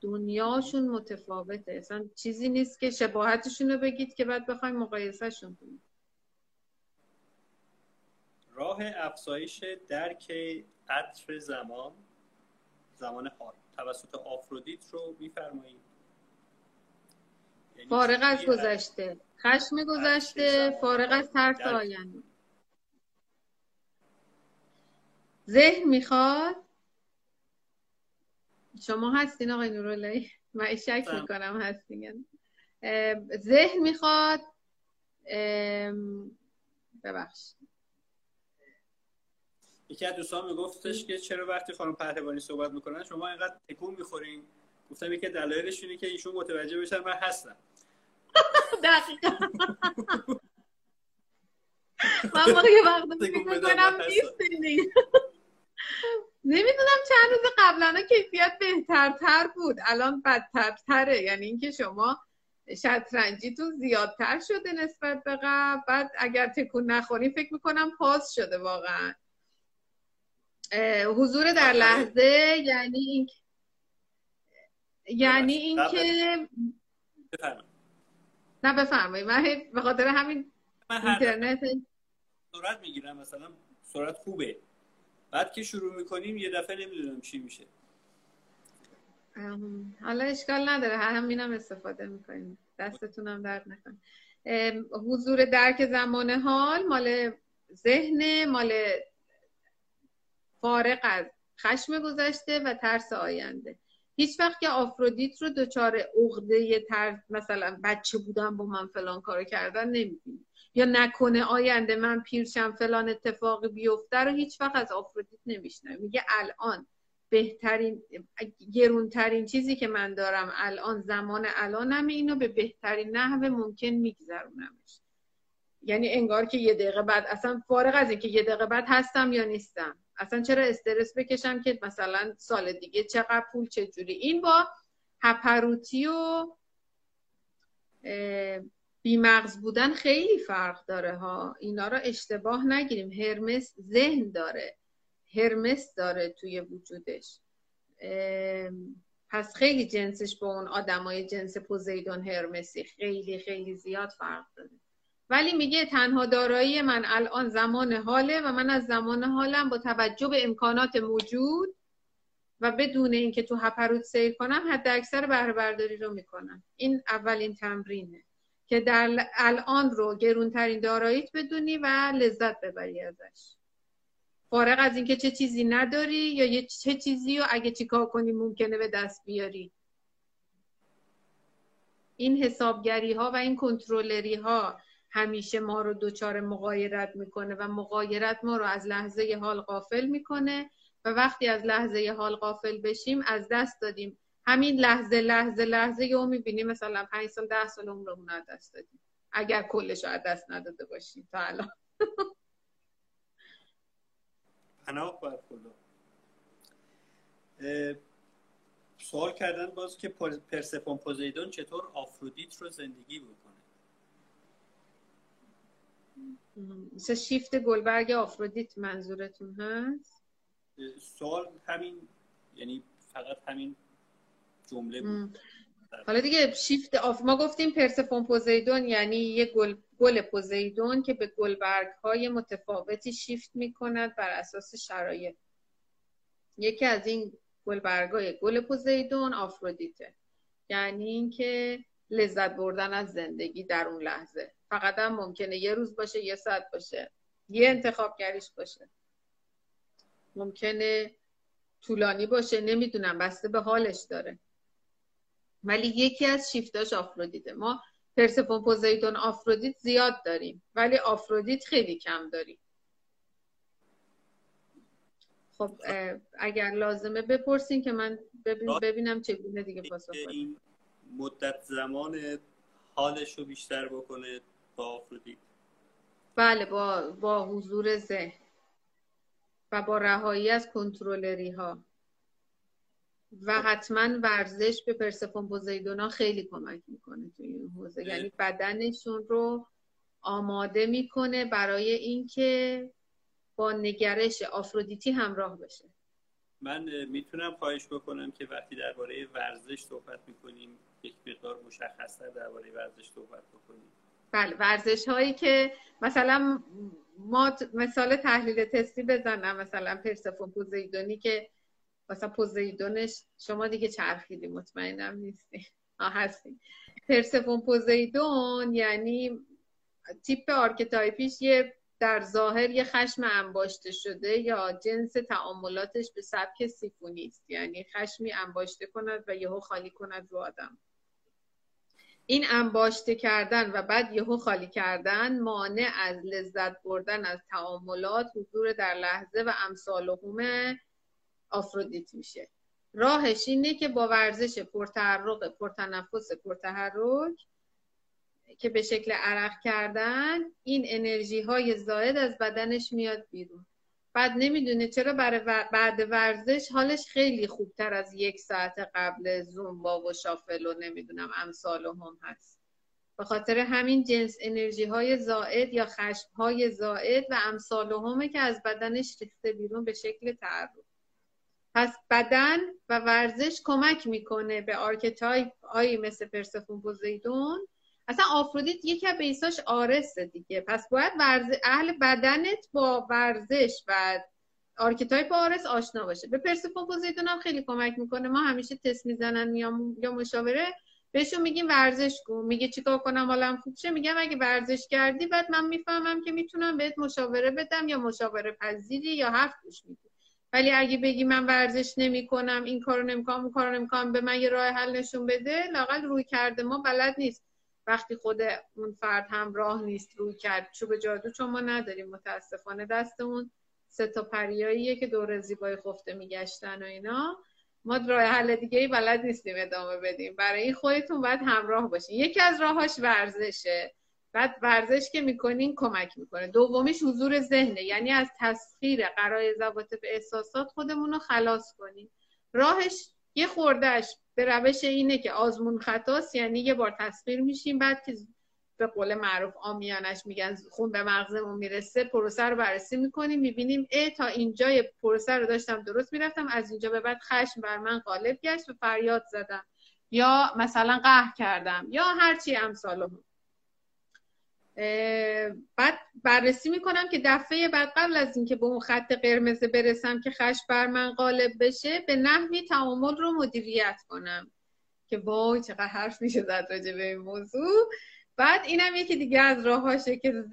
S2: دنیاشون متفاوته. اصلا چیزی نیست که شباهتشون رو بگید که بعد بخوایم مقایسهشون کنیم.
S3: راه افزایش درک عطر زمان زمان حال. توسط آفرودیت رو میفرمایید
S2: یعنی فارغ از گذشته. خشم گذشته فارغ از ترس آینده. ذهن می‌خواد؟ شما هستین آقای نوراللهی؟ من شک می‌کنم هستین ذهن می‌خواد ببخش
S3: یکی از دوستان میگفتش که چرا وقتی خانم پهلوانی صحبت می‌کنن شما اینقدر تکون می‌خورین؟ گفتم یکی دلایلش اینه که ایشون متوجه بشن من هستم.
S2: دقیقا. من موقع یه وقت فکر می‌کنم نیستین نمی‌دونم چند روز قبلا کیفیت بهترتر بود. الان بدترتره. یعنی اینکه شما شطرنجیتون زیادتر شده نسبت به قبل. بعد اگر تکون نخورین فکر می‌کنم پاس شده واقعا. حضور در لحظه یعنی این یعنی اینکه نه بفرمایید. من به خاطر همین اینترنت
S3: سرعت می‌گیرم مثلا سرعت خوبه. بعد که شروع می‌کنیم یه دفعه نمی‌دونم چی میشه.
S2: حالا اشکال نداره. همینم استفاده می‌کنیم. دستتونم درد نکن حضور درک زمان حال مال ذهن مال فارق از خشم گذشته و ترس آینده. هیچ وقت که آفرودیت رو دچار عقده تر مثلا بچه بودم با من فلان کارو کردن نمی‌بینی. یا نکنه آینده من پیرشم فلان اتفاقی بیفته رو هیچ وقت از آفرودیت نمیشنه میگه الان بهترین گرونترین چیزی که من دارم الان زمان الانم اینو به بهترین نحو ممکن میگذرونمش. یعنی انگار که یه دقیقه بعد اصلا فارغ از اینکه یه دقیقه بعد هستم یا نیستم. اصلا چرا استرس بکشم که مثلا سال دیگه چقدر پول چجوری؟ این با هپروتی و بیمغز بودن خیلی فرق داره ها. اینا رو اشتباه نگیریم. هرمس ذهن داره. هرمس داره توی وجودش. پس خیلی جنسش با اون آدمای جنس پوزیدون هرمسی خیلی خیلی زیاد فرق داره. ولی میگه تنها دارایی من الان زمان حاله و من از زمان حالم با توجه به امکانات موجود و بدون اینکه تو هپروت سیر کنم حد اکثر بهره برداری رو می‌کنم. این اولین تمرینه که در الان رو گرونترین داراییت بدونی و لذت ببری ازش. فارغ از اینکه چه چیزی نداری یا چه چیزی رو اگه چیکار کنی ممکنه به دست بیاری. این حسابگری ها و این کنترلری ها همیشه ما رو دوچار مقایرت می‌کنه و مقایرت ما رو از لحظه حال غافل می‌کنه و وقتی از لحظه حال غافل بشیم از دست دادیم. همین لحظه لحظه لحظه یه می‌بینیم. مثلا پنج سال ده سال عمرمون از دست دادیم. اگر کلش از دست نداده باشیم تا الان.
S3: پناه بر سوال کردن باز که پرسفون پوزیدون چطور آفرودیت رو زندگی بکنه؟
S2: مثل شیفت گلبرگ آفرودیت منظورتون هست؟
S3: سوال همین یعنی فقط همین جمله بود.
S2: حالا دیگه shift of ما گفتیم پرسفون پوزیدون یعنی یه گل, گل پوزیدون که به گلبرگ های متفاوتی شیفت می‌کند بر اساس شرایط. یکی از این گلبرگ های گل پوزیدون آفرودیته. یعنی اینکه لذت بردن از زندگی در اون لحظه. فقط هم ممکنه یه روز باشه یه ساعت باشه. یه انتخاب گریش باشه. ممکنه طولانی باشه نمی‌دونم بسته به حالش داره. ولی یکی از شیفتاش آفرودیته ما پرسفون پوزیدون آفرودیت زیاد داریم ولی آفرودیت خیلی کم داریم. خب اگر لازمه بپرسین که من ببین ببینم چگونه دیگه پاسخ
S3: این مدت زمان حالش رو بیشتر بکنه. با آفرودیت
S2: بله با, با حضور ذهن و با رهایی از کنترلری ها و حتما ورزش به پرسفون پوزیدونا خیلی کمک می‌کنه توی این حوزه. یعنی بدنشون رو آماده می‌کنه برای اینکه با نگرش آفرودیتی همراه بشه.
S3: من می‌تونم خواهش بکنم که وقتی درباره ورزش صحبت می‌کنیم یک مقدار مشخصتر درباره ورزش صحبت بکنیم.
S2: بله ورزش هایی که مثلا ما مثال تحلیل تستی بزنم مثلا پرسفون پوزیدونی که مثلا پوزیدونش شما دیگه چرخیدی مطمئنم نیستی. آه هستی. پرسفون پوزیدون یعنی تیپ archetype یش یه در ظاهر یه خشم انباشته شده یا جنس تعاملاتش به سبک سیفونی است یعنی خشمی انباشته کند و یهو خالی کند رو آدم. این انباشته کردن و بعد یهو خالی کردن مانع از لذت بردن از تعاملات حضور در لحظه و امثالهم آفرودیت میشه. راهش اینه که با ورزش پرتحرک پرتنفس پرتحرک که به شکل عرق کردن این انرژی های زائد از بدنش میاد بیرون. بعد نمی‌دونه چرا برای بعد ورزش حالش خیلی خوبتر از یک ساعت قبل zumba و shuffle و نمی‌دونم امثالهم هست. به خاطر همین جنس انرژی های زائد یا خشم های زائد و امثالهم که از بدنش ریخته بیرون به شکل تعرق پس بدن و ورزش کمک می‌کنه به archetype هایی مثل پرسفون پوزیدون اصلا آفرودیت یکی از base هاش آرسه دیگه. پس باید ورز... اهل بدنت با ورزش و archetype آرس آشنا باشه. به پرسفون پوزیدون هم خیلی کمک می‌کنه. ما همیشه تست می‌زنن یا, یا مشاوره. بهشون میگیم ورزش کن. میگه چیکار کنم؟ حالم خوب شه؟ میگم اگه ورزش کردی بعد من می‌فهمم که می‌تونم بهت مشاوره بدم یا مشاوره پذیری یا حرف گوش میدی. ولی اگه بگی من ورزش نمی کنم این کارو نمی‌کنم اون کارو نمی‌کنم به من یه راه حل نشون بده لاقل رویکرد ما بلد نیست. وقتی خود اون فرد هم راه نیست روی کرد چوب جادو چون ما نداریم متاسفانه دستمون سه تا پریاییه که دور زیبای خفته میگشتن و اینا. ما راه حل دیگه ای بلد نیستیم ادامه بدیم. برای این خودتون باید همراه باشین. یکی از راهاش ورزشه. بعد ورزش که می‌کنین کمک می‌کنه. دومیش حضور ذهنه. یعنی از تسخیر قرای به احساسات خودمون رو خلاص کنیم راهش یه خوردهش به روش اینه که آزمون خطاست یعنی یه بار تسخیر میشیم بعد که به قول معروف آمیانش میگن خون به مغزمون می‌رسه پروسه رو بررسی می‌کنیم می‌بینیم ای تا اینجای پروسه رو داشتم درست می‌رفتم از اینجا به بعد خشم بر من غالب گشت و فریاد زدم یا مثلا قهر کردم یا هرچی امثال هم. بعد بررسی می‌کنم که دفعه بعد قبل از اینکه به اون خط قرمز برسم که خشم بر من غالب بشه به نحوی تعامل رو مدیریت کنم. که وای چقدر حرف میشه زد راجع به این موضوع. بعد اینم یکی دیگه از راهاشه که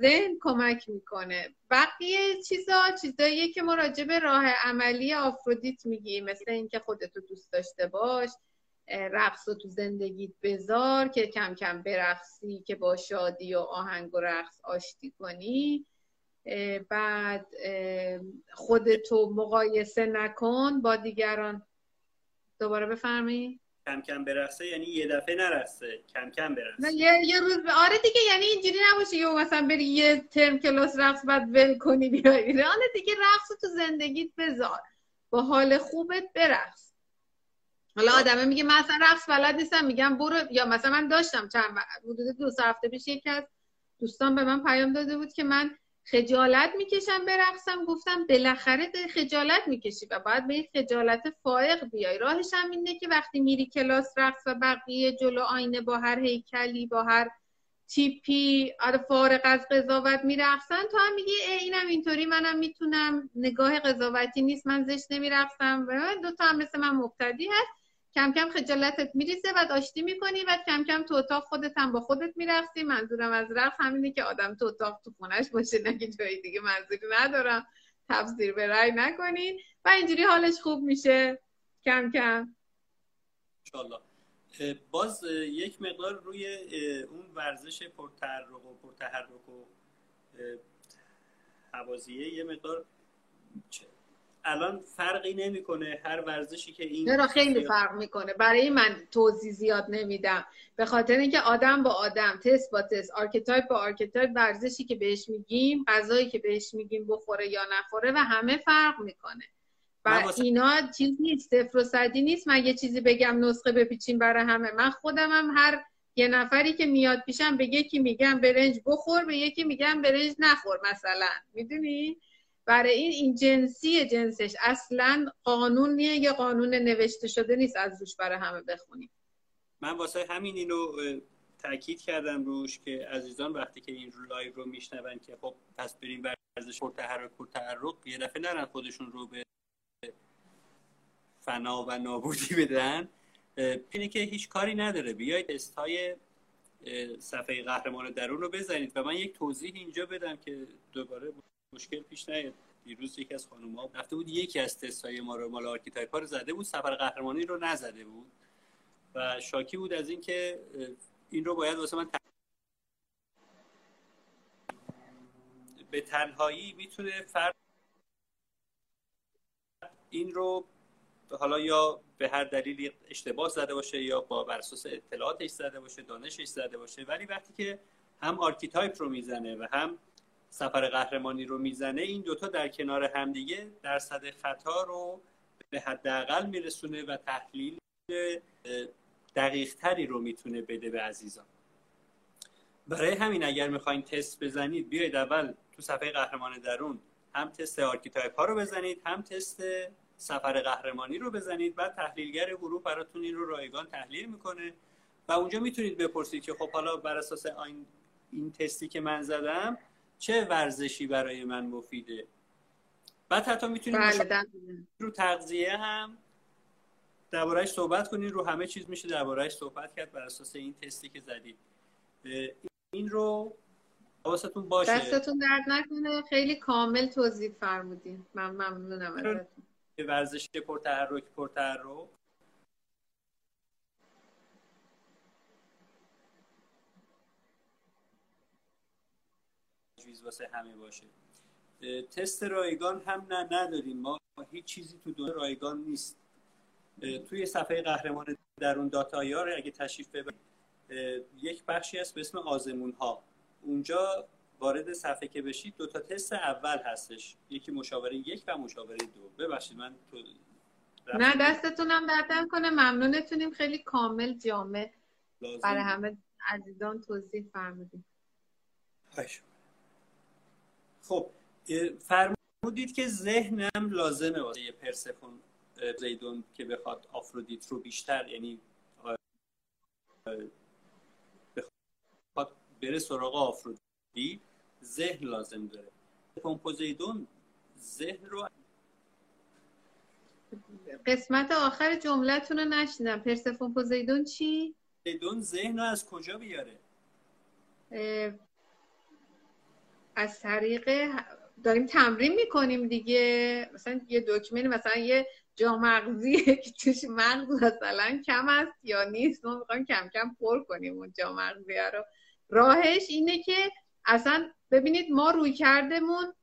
S2: ذهن کمک می‌کنه. بقیه چیزا چیزاییه که ما به راه عملی آفرودیت میگیم. مثل اینکه خودتو دوست داشته باش رقص تو زندگیت بذار که کم کم برقصی که با شادی و آهنگ و رقص آشتی کنی. بعد خودتو مقایسه نکن با دیگران. دوباره بفرمایید
S3: کم کم برقصه یعنی یه دفعه نرسه کم کم برقصه.
S2: یه, یه روز آره دیگه یعنی اینجوری نباشه یه مثلا بری یه ترم کلاس رقص بعد ول کنی بیای. آره دیگه رقص تو زندگیت بذار. با حال خوبت برقص. حالا آدمه میگه مثلا رقص بلد نیستم میگم برو. یا مثلا من داشتم چند حدود دو هفته پیش یکی از دوستان به من پیام داده بود که من خجالت می‌کشم برقصم گفتم بالاخره خجالت می‌کشی و باید به این خجالت فائق بیای. راهش هم اینه که وقتی میری کلاس رقص و بقیه جلو آینه با هر هیکلی با هر تیپی آره فارغ از قضاوت میرقصن. تو هم میگی اینم اینطوری منم می‌تونم. نگاه قضاوتی نیست من زشت نمیرقصم. و دو تا هم مثل من مبتدی هست. کم کم خجالتت میریزه و داشتی می‌کنی و کم کم تو اتاق خودت هم با خودت میرقصی منظورم از رقص همینه که آدم تو اتاق تو خونش باشه نه که جای دیگه منظوری ندارم. تفسیر به رأی نکنین و اینجوری حالش خوب میشه. کم کم.
S3: انشالله باز یک مقدار روی اون ورزش پرتحرک و پرتحرک و هوازیه یه مقدار الان فرقی نمی‌کنه هر ورزشی که این
S2: چرا خیلی فرق می‌کنه؟ برای من توضیح زیاد نمیدم. به خاطر اینکه آدم با آدم تست با تست archetype با archetype ورزشی که بهش میگیم غذایی که بهش میگیم بخوره یا نخوره و همه فرق می‌کنه. و اینا چیز نیست صفر و صدی نیست. من یه چیزی بگم نسخه بپیچیم برای همه. من خودم هم هر یه نفری که میاد پیشم به یکی میگم برنج بخور به یکی میگم برنج نخور مثلا. می‌دونی؟ برای این این جنسی جنسش اصلا قانونیه یه قانون نوشته شده نیست از روش برای همه بخونیم؟
S3: من واسه همین اینو تاکید کردم روش که عزیزان وقتی که این live رو میشنون که خب پس بریم ورزش پرتحرک پرتحرک یه دفعه نرن خودشون رو به فنا و نابودی بدن. اینه که هیچ کاری نداره. بیاید اینستای صفحه قهرمان درون رو بزنید و من یک توضیح اینجا بدم که دوباره مشکل پیش نیاد. دیروز یکی از خانم ها رفته بود یکی از تستای ما رو مال archetype رو زده بود سفر قهرمانی رو نزده بود. و شاکی بود از اینکه این رو باید واسه من به تنهایی می‌تونه فرد این رو حالا یا به هر دلیلی اشتباه زده باشه یا با بر اساس اطلاعاتش زده باشه دانشش زده باشه. ولی وقتی که هم archetype رو می‌زنه و هم سفر قهرمانی رو می‌زنه این دوتا در کنار همدیگه درصد خطا رو به حداقل میرسونه و تحلیل دقیق تری رو می‌تونه بده به عزیزان. برای همین اگر می‌خواین تست بزنید بیاید اول تو صفحه قهرمان درون هم تست archetype ها رو بزنید هم تست سفر قهرمانی رو بزنید بعد تحلیلگر گروه براتون این رو رایگان تحلیل می‌کنه. و اونجا می‌تونید بپرسید که خب حالا بر اساس این, این تستی که من زدم چه ورزشی برای من مفیده؟ بعد حتی می‌تونید بله رو تغذیه هم دربارهش صحبت کنید رو همه چیز میشه دربارهش صحبت کرد بر اساس این تستی که زدید این رو حواستون باشه.
S2: دستتون درد نکنه. خیلی کامل توضیح فرمودین. من ممنونم ازتون.
S3: ورزش پرتحرک پرتحرک. تجویز واسه همه باشه. تست رایگان هم نه نداریم ما. هیچ چیزی تو دنیا رایگان نیست. توی صفحه قهرمان درون داتایار اگه تشریف ببرید یک بخشی هست به اسم آزمون ها اونجا وارد صفحه که بشید دو تا تست اول هستش. یکی مشاوره یک و مشاوره دو. ببخشید من تو
S2: نه دستتونم دردن کنه. ممنونتونیم. خیلی کامل جامع. برای همه عزیزان توضیح فرمودیم
S3: خب فرمودید که ذهنم لازمه واسه پرسفون زیدون که بخواد آفرودیت رو بیشتر یعنی بخواد بره سراغ آفرودیت ذهن لازم داره پوزیدون ذهن رو
S2: قسمت آخر جملتون رو نشنیدم پرسفون پوزیدون چی؟
S3: پوزیدون ذهن رو از کجا بیاره؟
S2: از طریق داریم تمرین می‌کنیم دیگه. مثلا یه دکمه مثلا یه جا مغزی که توش مغز مثلا کم است یا نیست؟ ما می‌خوایم کم کم پر کنیم اون جا رو. راهش اینه که اصلا ببینید ما روی کردمون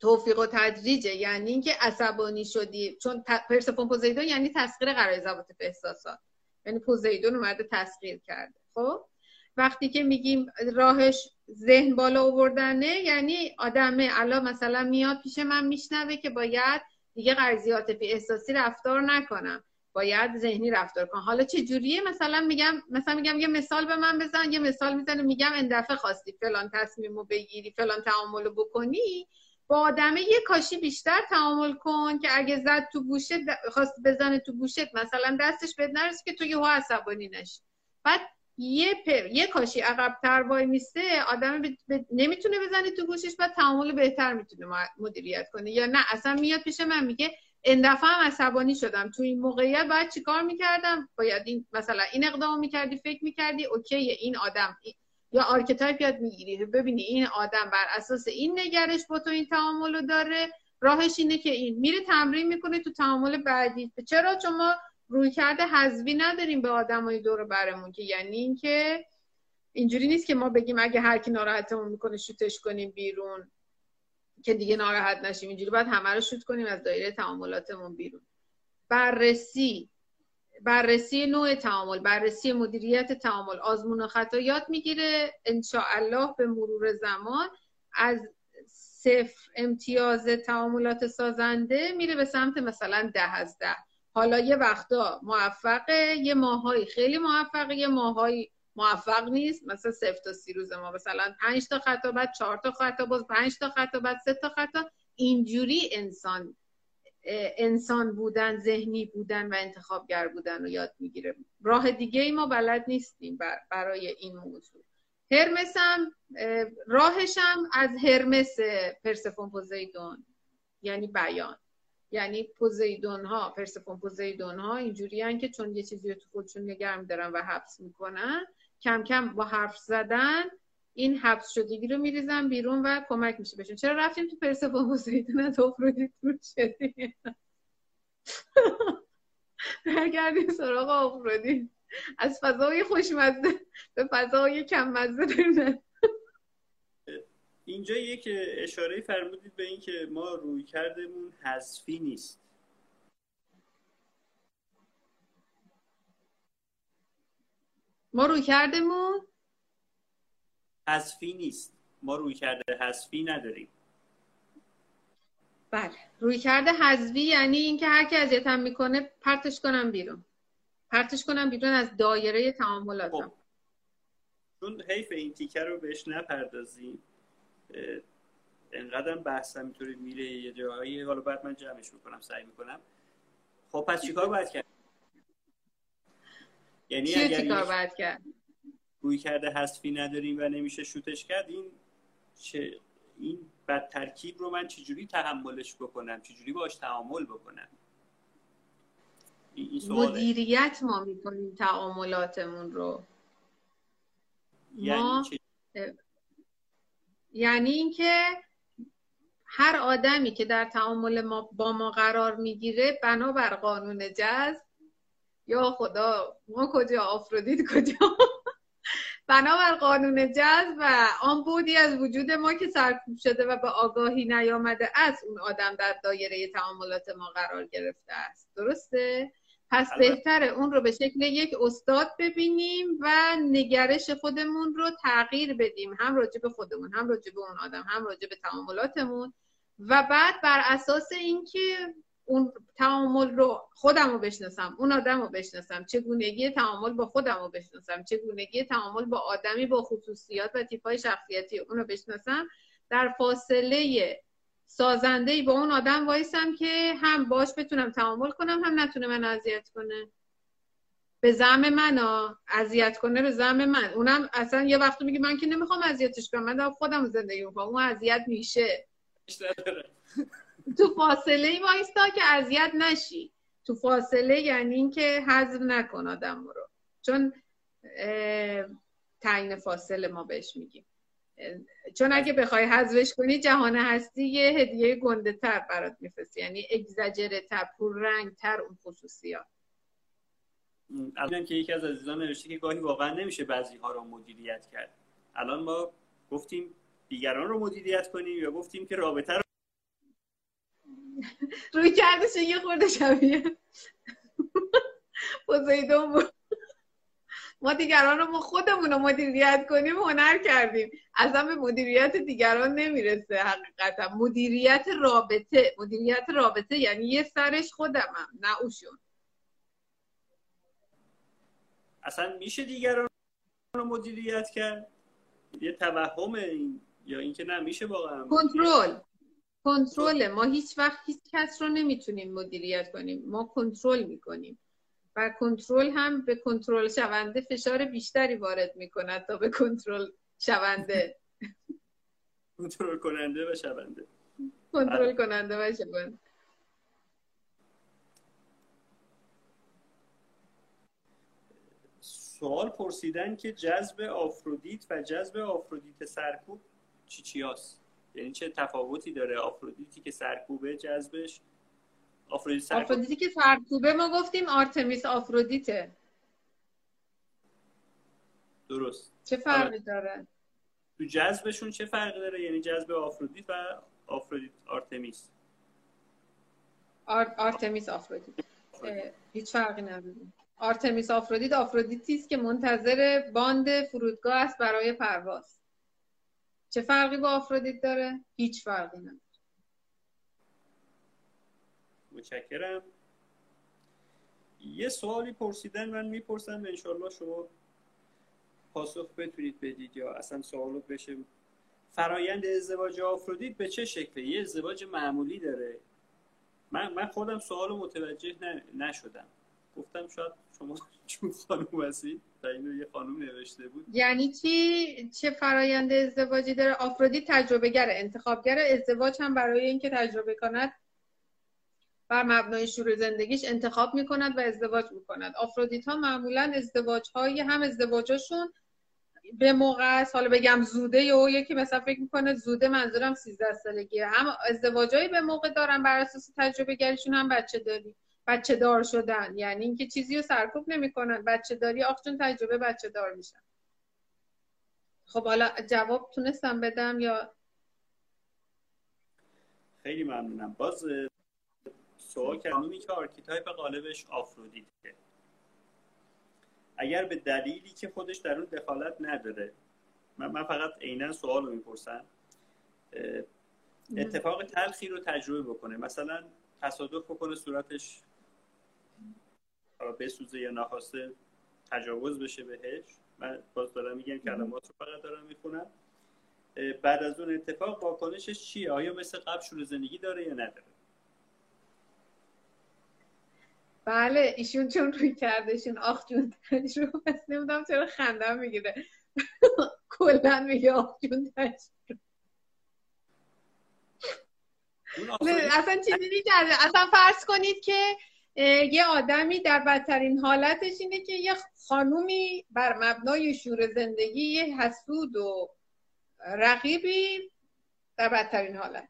S2: توفیق و تدریجه. یعنی اینکه عصبانی شدی. چون پرسفون پوزیدون یعنی تسخیر قرار ضوابط احساسات. یعنی پوزیدون اومده تسخیر کرده. خب؟ وقتی که میگیم راهش ذهن بالا آوردنه یعنی آدمه الان مثلا میاد پیش من میشنوه که باید دیگه قرضیات عاطفی احساسی رفتار نکنم. باید ذهنی رفتار کنم. حالا چه جوریه؟ مثلا میگم مثلا میگم یه مثال به من بزن یه مثال می‌زنه میگم این دفعه خواستی فلان تصمیمو بگیری فلان تعاملو بکنی. با آدمه یه کاشی بیشتر تعامل کن که اگه زد تو گوشت خواست بزنه تو گوشت مثلا دستش بد نرسه که تو یهو عصبانی نشی. بعد یه پر یه کاشی عقبتر وای میسته آدم نمی‌تونه بزنه تو گوشش بعد تعامل بهتر می‌تونه مدیریت کنه. یا نه اصلا میاد پیش من میگه این دفعه هم عصبانی شدم. تو این موقعیت باید چیکار می‌کردم؟ باید این مثلا این اقدام می‌کردی فکر می‌کردی؟ OK این آدم. یا archetype یاد می‌گیری. ببینی این آدم بر اساس این نگرش با تو این تعامل داره. راهش اینه که این میره تمرین می‌کنه تو تعامل بعدی. چرا؟ چون ما روی کرده حذوی نداریم به آدمای دور برمون که یعنی اینکه اینجوری نیست که ما بگیم اگه هر کی ناراحتمون می‌کنه شوتش کنیم بیرون که دیگه ناراحت نشیم اینجوری باید همه رو شوت کنیم از دایره تعاملاتمون بیرون. بررسی بررسی نوع تعامل بررسی مدیریت تعامل. آزمون و خطا یاد می‌گیره. الله به مرور زمان از صفر امتیاز تعاملات سازنده میره به سمت مثلا ده از ده. حالا یه وقتا موفقه یه ماهایی خیلی موفقه یه ماهایی موفق نیست. مثلا صفر تا سی روز ما. مثلا پنج تا خطا بعد چهار تا خطا باز پنج تا خطا بعد سه تا خطا اینجوری انسان انسان بودن ذهنی بودن و انتخابگر بودن رو یاد می‌گیره. راه دیگه ای ما بلد نیستیم برای این موضوع. هرمس هم از هرمس پرسفون پوزیدون یعنی بیان. یعنی پوزیدون ها پرسفون پوزیدون ها اینجوری که چون یه چیزی رو تو خودشون نگرم دارن و حبس می‌کنن کم کم با حرف زدن این حبس شدگی رو میریزن بیرون و کمک میشه بهشون. چرا رفتیم تو پرسفون پوزیدون؟ از افرودیت دور شدیم. برگردیم سراغ افرودیت از فضای خوشمزه به فضای کم مزه
S3: اینجا یک اشاره فرمودید به اینکه ما روی کردمون حذفی نیست.
S2: ما روی کردمون
S3: حذفی نیست. ما روی کرده حذفی نداریم.
S2: بله. روی کرده حذفی یعنی اینکه هر کی اذیتم می‌کنه پرتش کنم بیرون. پرتش کنم بیرون از دایره تعاملاتم. خب.
S3: چون حیف این تیکه رو بهش نپردازیم انقدر بحث اینطوری میره یه جایی. حالا بعد من جمعش می‌کنم سعی می‌کنم. خب پس چیکار باید کرد؟
S2: یعنی اگر چیکار باید کرد؟
S3: روی کرده حذفی نداریم و نمیشه شوتش کرد این چه این بد ترکیب رو من چجوری تحملش بکنم؟ چجوری باش تعامل بکنم؟
S2: این مدیریت ما می‌کنیم تعاملاتمون رو.
S3: یعنی
S2: یعنی اینکه هر آدمی که در تعامل ما با ما قرار می‌گیره بنابر قانون جذب یا خدا ما کجا آفرودیت کجا بنابر قانون جذب و آن بودی از وجود ما که سرکوب شده و به آگاهی نیامده از اون آدم در دایره تعاملات ما قرار گرفته است درسته؟ پس بهتره اون رو به شکل یک استاد ببینیم و نگرش خودمون رو تغییر بدیم. هم راجع به خودمون هم راجع به اون آدم هم راجع به تعاملاتمون. و بعد بر اساس اینکه اون تعامل رو خودم رو بشناسم اون آدم رو بشناسم چگونگی تعامل با خودم رو بشناسم چگونگی تعامل با آدمی با خصوصیات و تیپ های شخصیتی اون رو بشناسم در فاصله سازنده ای با اون آدم وایسم که هم باش بتونم تعامل کنم هم نتونه من اذیت کنه. به زم من اذیت کنه به زم من. اونم اصلا یه وقتی میگه من که نمی‌خوام اذیتش کنم. من خودم زندگی می‌کنم. اون اذیت میشه. تو فاصله ای وایستا که اذیت نشی. تو فاصله یعنی اینکه حذف نکن آدم رو. چون تعیین فاصله ما بهش میگیم. چون اگه بخوای حذفش کنی جهان هستی یه هدیه گنده تر برات میفرستی یعنی اگزاجره تر پر رنگ تر اون خصوصیات
S3: الان که یکی از عزیزان نوشته که گاهی واقعا نمیشه بعضی ها رو مدیریت کرد. الان ما گفتیم دیگران رو مدیریت کنیم یا گفتیم که رابطه رو
S2: روی کردش یه خورده شبیه. پوزیدون بود ما دیگران رو ما خودمون رو مدیریت کنیم هنر کردیم. اصلا به مدیریت دیگران نمی‌رسه حقیقتا. مدیریت رابطه مدیریت رابطه یعنی یه سرش خودمم نه اوشون.
S3: اصلا میشه دیگران رو مدیریت کرد؟ یه توهم این یا اینکه نه میشه واقعا؟
S2: کنترل. کنترل ما هیچ وقت هیچ کس رو نمی‌تونیم مدیریت کنیم. ما کنترل می‌کنیم. و کنترل هم به کنترل شونده فشار بیشتری وارد می‌کند تا به کنترل شونده.
S3: کنترل کننده و شونده.
S2: کنترل کننده و شونده.
S3: سوال پرسیدن که جذب آفرودیت و جذب آفرودیت سرکوب چی چی هست؟ یعنی چه تفاوتی داره آفرودیتی که سرکوبه جذبش
S2: آفرودیت آفرودیتی که سرکوبه ما گفتیم آرتمیس آفرودیته.
S3: درست.
S2: چه فرقی داره؟
S3: تو جذبشون چه فرقی داره؟ یعنی جذب آفرودیت و آفرودیت آرتمیس.
S2: آر... آرتمیس آفرودیت. هیچ فرقی نداره. آرتمیس آفرودیت آفرودیتی است که منتظر باند فرودگاه است برای پرواز. چه فرقی با آفرودیت داره؟ هیچ فرقی نداره.
S3: متشکرم. یه سوالی پرسیدن من می‌پرسم انشالله شما پاسخ بتونید بدید یا اصلا سوالو بشه. فرایند ازدواج آفرودیت به چه شکله؟ یه ازدواج معمولی داره. من, من خودم سوال متوجه نشدم. گفتم شاید شما چون خانوم هستید و اینو یه خانوم نوشته بود.
S2: یعنی چی؟ چه فرایند ازدواجی داره؟ آفرودیت تجربه گره انتخابگر ازدواج هم برای اینکه تجربه کند بر مبنای شروع زندگیش انتخاب می‌کند و ازدواج می‌کند. آفرودیت ها معمولا ازدواج های هم ازدواجاشون به موقع است. حالا بگم زوده یا یکی مثلا فکر می‌کنه زوده منظورم 13 سالگیه. هم ازدواجایی به موقع دارن بر اساس تجربه گریشون هم بچه داری. بچه دار شدن. یعنی اینکه چیزی رو سرکوب نمی‌کنن. بچه داری آخچون تجربه بچه دار میشن. خب حالا جواب تونستم بدم یا
S3: خیلی ممنونم. باز سوال کردم. که archetype قالبش آفرودیته اگر به دلیلی که خودش در اون دخالت نداره. من, من فقط عینا سوال رو می‌پرسم. اتفاق تلخی رو تجربه بکنه. مثلا تصادف بکنه صورتش. بسوزه یا نخواسته تجاوز بشه بهش. من باز دارم میگم کلمات رو فقط دارم می‌خونم. بعد از اون اتفاق واکنشش چیه؟ آیا مثل قبل شروع زندگی داره یا نداره؟
S2: بله ایشون چون روی کردشون آخ جون رو پس نمی‌دونم چرا خندم می‌گیره. کلا میگه آخ جون اصلا چیزی نیست. اصلا فرض کنید که یه آدمی در بدترین حالتش اینه که یه خانومی بر مبنای شور زندگی یه حسود و رقیبی در بدترین حالت.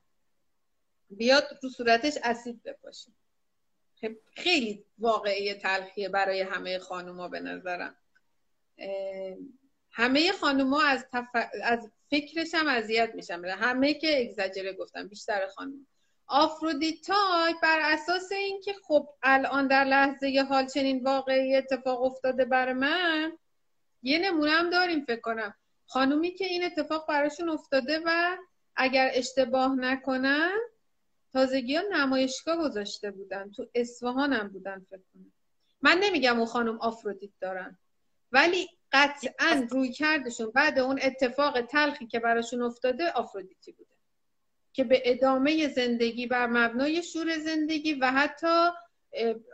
S2: بیاد رو صورتش اسید بپاشه. خیلی واقعی تلخیه برای همه خانوما به نظرم. همه خانوما از, تف... از فکرش هم اذیت میشن. همه که اگزاجره گفتم بیشتر خانوم آفرودیتای بر اساس اینکه خب الان در لحظه حال چنین واقعی اتفاق افتاده بر من یه نمونه هم داریم فکر کنم. خانومی که این اتفاق براشون افتاده و اگر اشتباه نکنم تازگی ها نمایشگاه گذاشته بودن. تو اصفهان هم بودن فکر کنم. من نمیگم اون خانم آفرودیت دارن. ولی قطعا روی کردشون بعد اون اتفاق تلخی که براشون افتاده آفرودیتی بوده. که به ادامه زندگی بر مبنای شور زندگی و حتی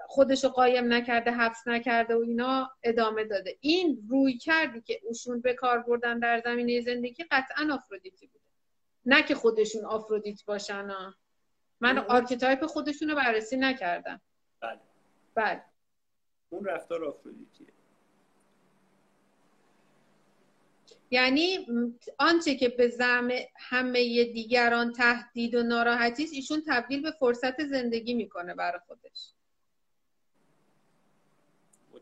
S2: خودشو قایم نکرده حبس نکرده و اینا ادامه داده. این رویکردی که اوشون به کار بردن در زمینه زندگی قطعا آفرودیتی بوده. نه که خودشون آفرودیت باشن ها. من archetype خودشون رو بررسی نکردم.
S3: بله.
S2: بله.
S3: اون رفتار آفرودیتیه.
S2: یعنی آنچه که به زعم همه دیگران تهدید و ناراحتی است ایشون تبدیل به فرصت زندگی می‌کنه برای خودش.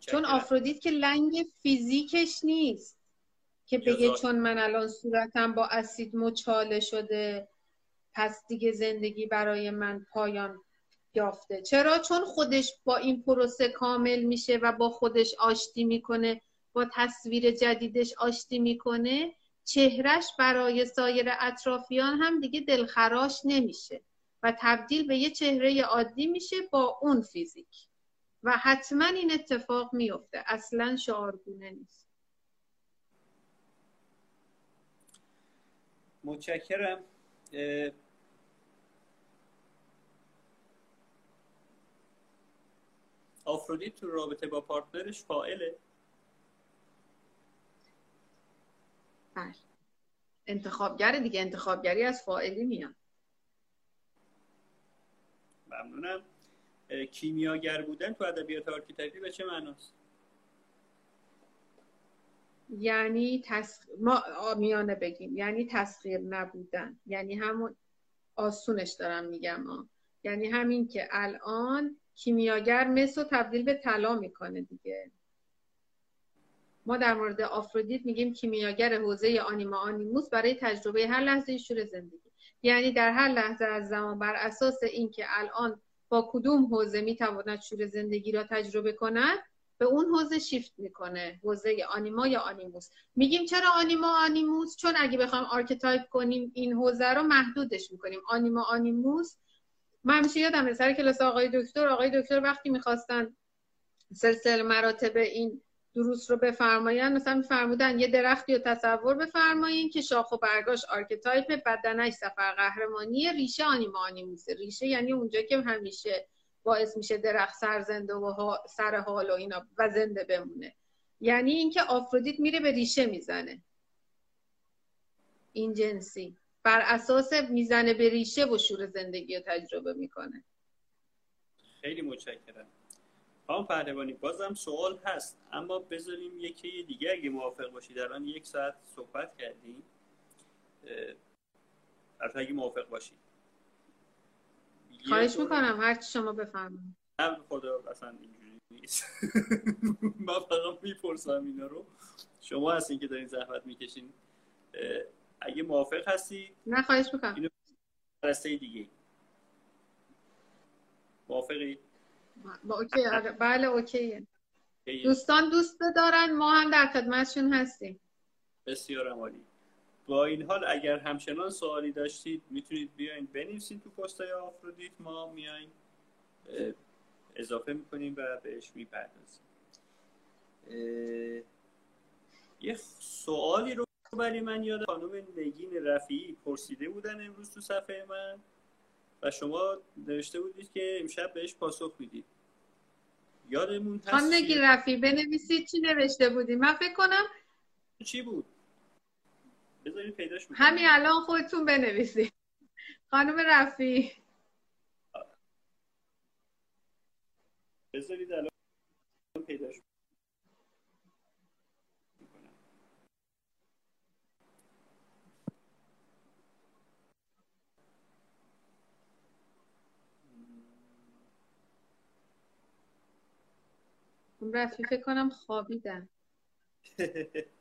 S2: چون آفرودیت که لنگ فیزیکش نیست. که بگه چون من الان صورتم با اسید مچاله شده. پس دیگه زندگی برای من پایان یافته. چرا؟ چون خودش با این پروسه کامل میشه و با خودش آشتی می‌کنه با تصویر جدیدش آشتی می‌کنه. چهرش برای سایر اطرافیان هم دیگه دلخراش نمیشه و تبدیل به یه چهره عادی میشه با اون فیزیک. و حتما این اتفاق میفته. اصلا شعارگونه نیست.
S3: متشکرم. آفرودیت تو رابطه با پارتنرش فائله.
S2: بله. انتخابگر دیگه انتخابگری از فائلی میاد.
S3: ممنونم. کیمیاگر بودن تو ادبیات آرکیتکتوری به چه معناست؟
S2: یعنی تس... عامیانه بگیم. یعنی تسخیر نبودن. یعنی همون آسونش دارم میگم. ها. یعنی همین که الان کیمیاگر مس رو تبدیل به طلا می‌کنه دیگه. ما در مورد آفرودیت میگیم کیمیاگر حوزه anima animus برای تجربه هر لحظه شور زندگی. یعنی در هر لحظه از زمان بر اساس اینکه الان با کدوم حوزه می‌تواند شور زندگی را تجربه کند به اون حوزه شیفت می‌کنه حوزه آنیما یا آنیموس. میگیم چرا آنیما آنیموس؟ چون اگه بخوایم آرکتایپ کنیم این حوزه رو محدودش می‌کنیم. آنیما آنیموس من میشه یادم سر کلاس آقای دکتر آقای دکتر وقتی می‌خواستن سلسله مراتب این دروس رو بفرمایند مثلا فرمودن یه درختی رو تصور بفرمایین که شاخ و برگاش آرکتایپ بدنش سفر قهرمانی ریشه آنیما انیموسه ریشه یعنی اونجا که همیشه باعث میشه درخت سرزنده و سر حال و اینا و زنده بمونه. یعنی اینکه آفرودیت میره به ریشه می‌زنه. این جنسی. بر اساس می‌زنه به ریشه و شور زندگی رو تجربه می‌کنه.
S3: خیلی متشکرم. خانم پهلوانی بازم سوال هست اما بذاریم یکی دیگه اگه موافق باشید الان یک ساعت صحبت کردیم. البته اگه موافق باشید
S2: خواهش می‌کنم هر چی شما بفرمایید.
S3: نه خدا اصلا اینجوری نیست. من فقط می‌پرسم اینا رو. شما هستین که دارین زحمت می‌کشین. اگه موافق هستی؟
S2: نه خواهش می‌کنم.
S3: اینو دیگه. موافقی؟
S2: با اوکی آره. بله اوکیه. دوستان دوست دارن ما هم در خدمتشون هستیم.
S3: بسیار عالی. با این حال اگر همچنان سوالی داشتید می‌تونید بیاین بنویسید تو پستای آفرودیت. ما میایم اضافه می‌کنیم و بهش می‌پردازیم. یه سوالی رو ولی من یاد خانم نگین رفیعی پرسیده بودن امروز تو صفحه من و شما نوشته بودید که امشب بهش پاسخ می‌دید. یادمون هست
S2: خانم نگین رفیعی بنویسید چی نوشته بودیم. من فکر کنم
S3: چی بود؟ بذارید پیداش
S2: می‌کنم. همین الان خودتون بنویسید. خانم رفی
S3: بذارید الان پیداش
S2: رفی فکر کنم خوابیدن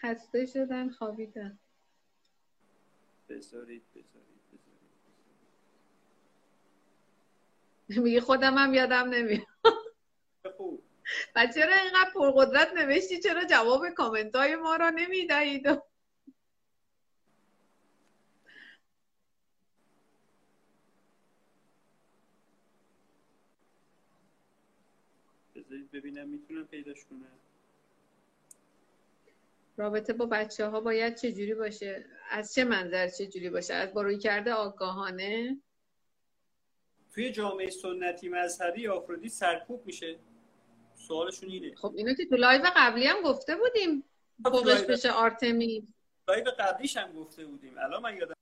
S2: خسته شدن خوابیدن.
S3: بذارید بذارید
S2: میگه خودم هم یادم نمیاد. و چرا اینقدر پرقدرت نوشتی؟ چرا جواب کامنت های ما را نمی‌دهید؟
S3: بذارید ببینم می‌تونم پیداش کنم.
S2: رابطه با بچه ها باید چجوری باشه؟ از چه منظر چجوری باشه؟ از با رویکرد آگاهانه؟
S3: توی جامعه سنتی مذهبی آفرودیت سرکوب میشه. سوالشون اینه.
S2: خب اینو که تو live قبلی هم گفته بودیم.
S3: خب،
S2: فوقش
S3: live-
S2: بشه آرتمیس.
S3: live قبلیش هم گفته بودیم. الان من یادم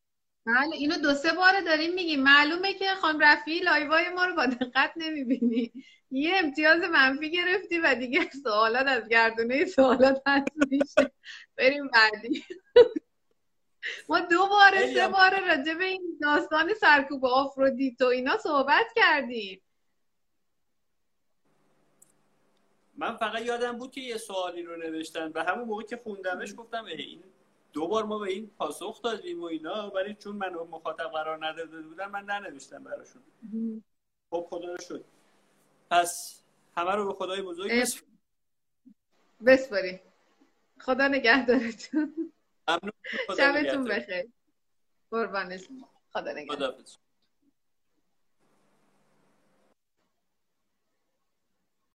S2: بله اینو دو سه بار داریم میگیم. معلومه که خانم رفیعی live ای ما رو با دقت نمی‌بینی. یه امتیاز منفی گرفتی و دیگه سوالات از گردونه سوالات هست میشه. بریم بعدی. ما دو بار سه بار راجع به این داستان سرکوب آفرودیت و اینا صحبت کردیم.
S3: من فقط یادم بود که یه سوالی رو نوشتن. و همون موقع که خوندمش گفتم این دو بار ما به این پاسخ دادیم و اینا ولی چون من مخاطب قرار نداده بودم من ننوشتم براشون. خب خدا رو شد پس همه رو به خدای بزرگ بسپاریم.
S2: بسپاری خدا نگهدارتون. شبتون. بخیر. قربانش خدا نگهدار.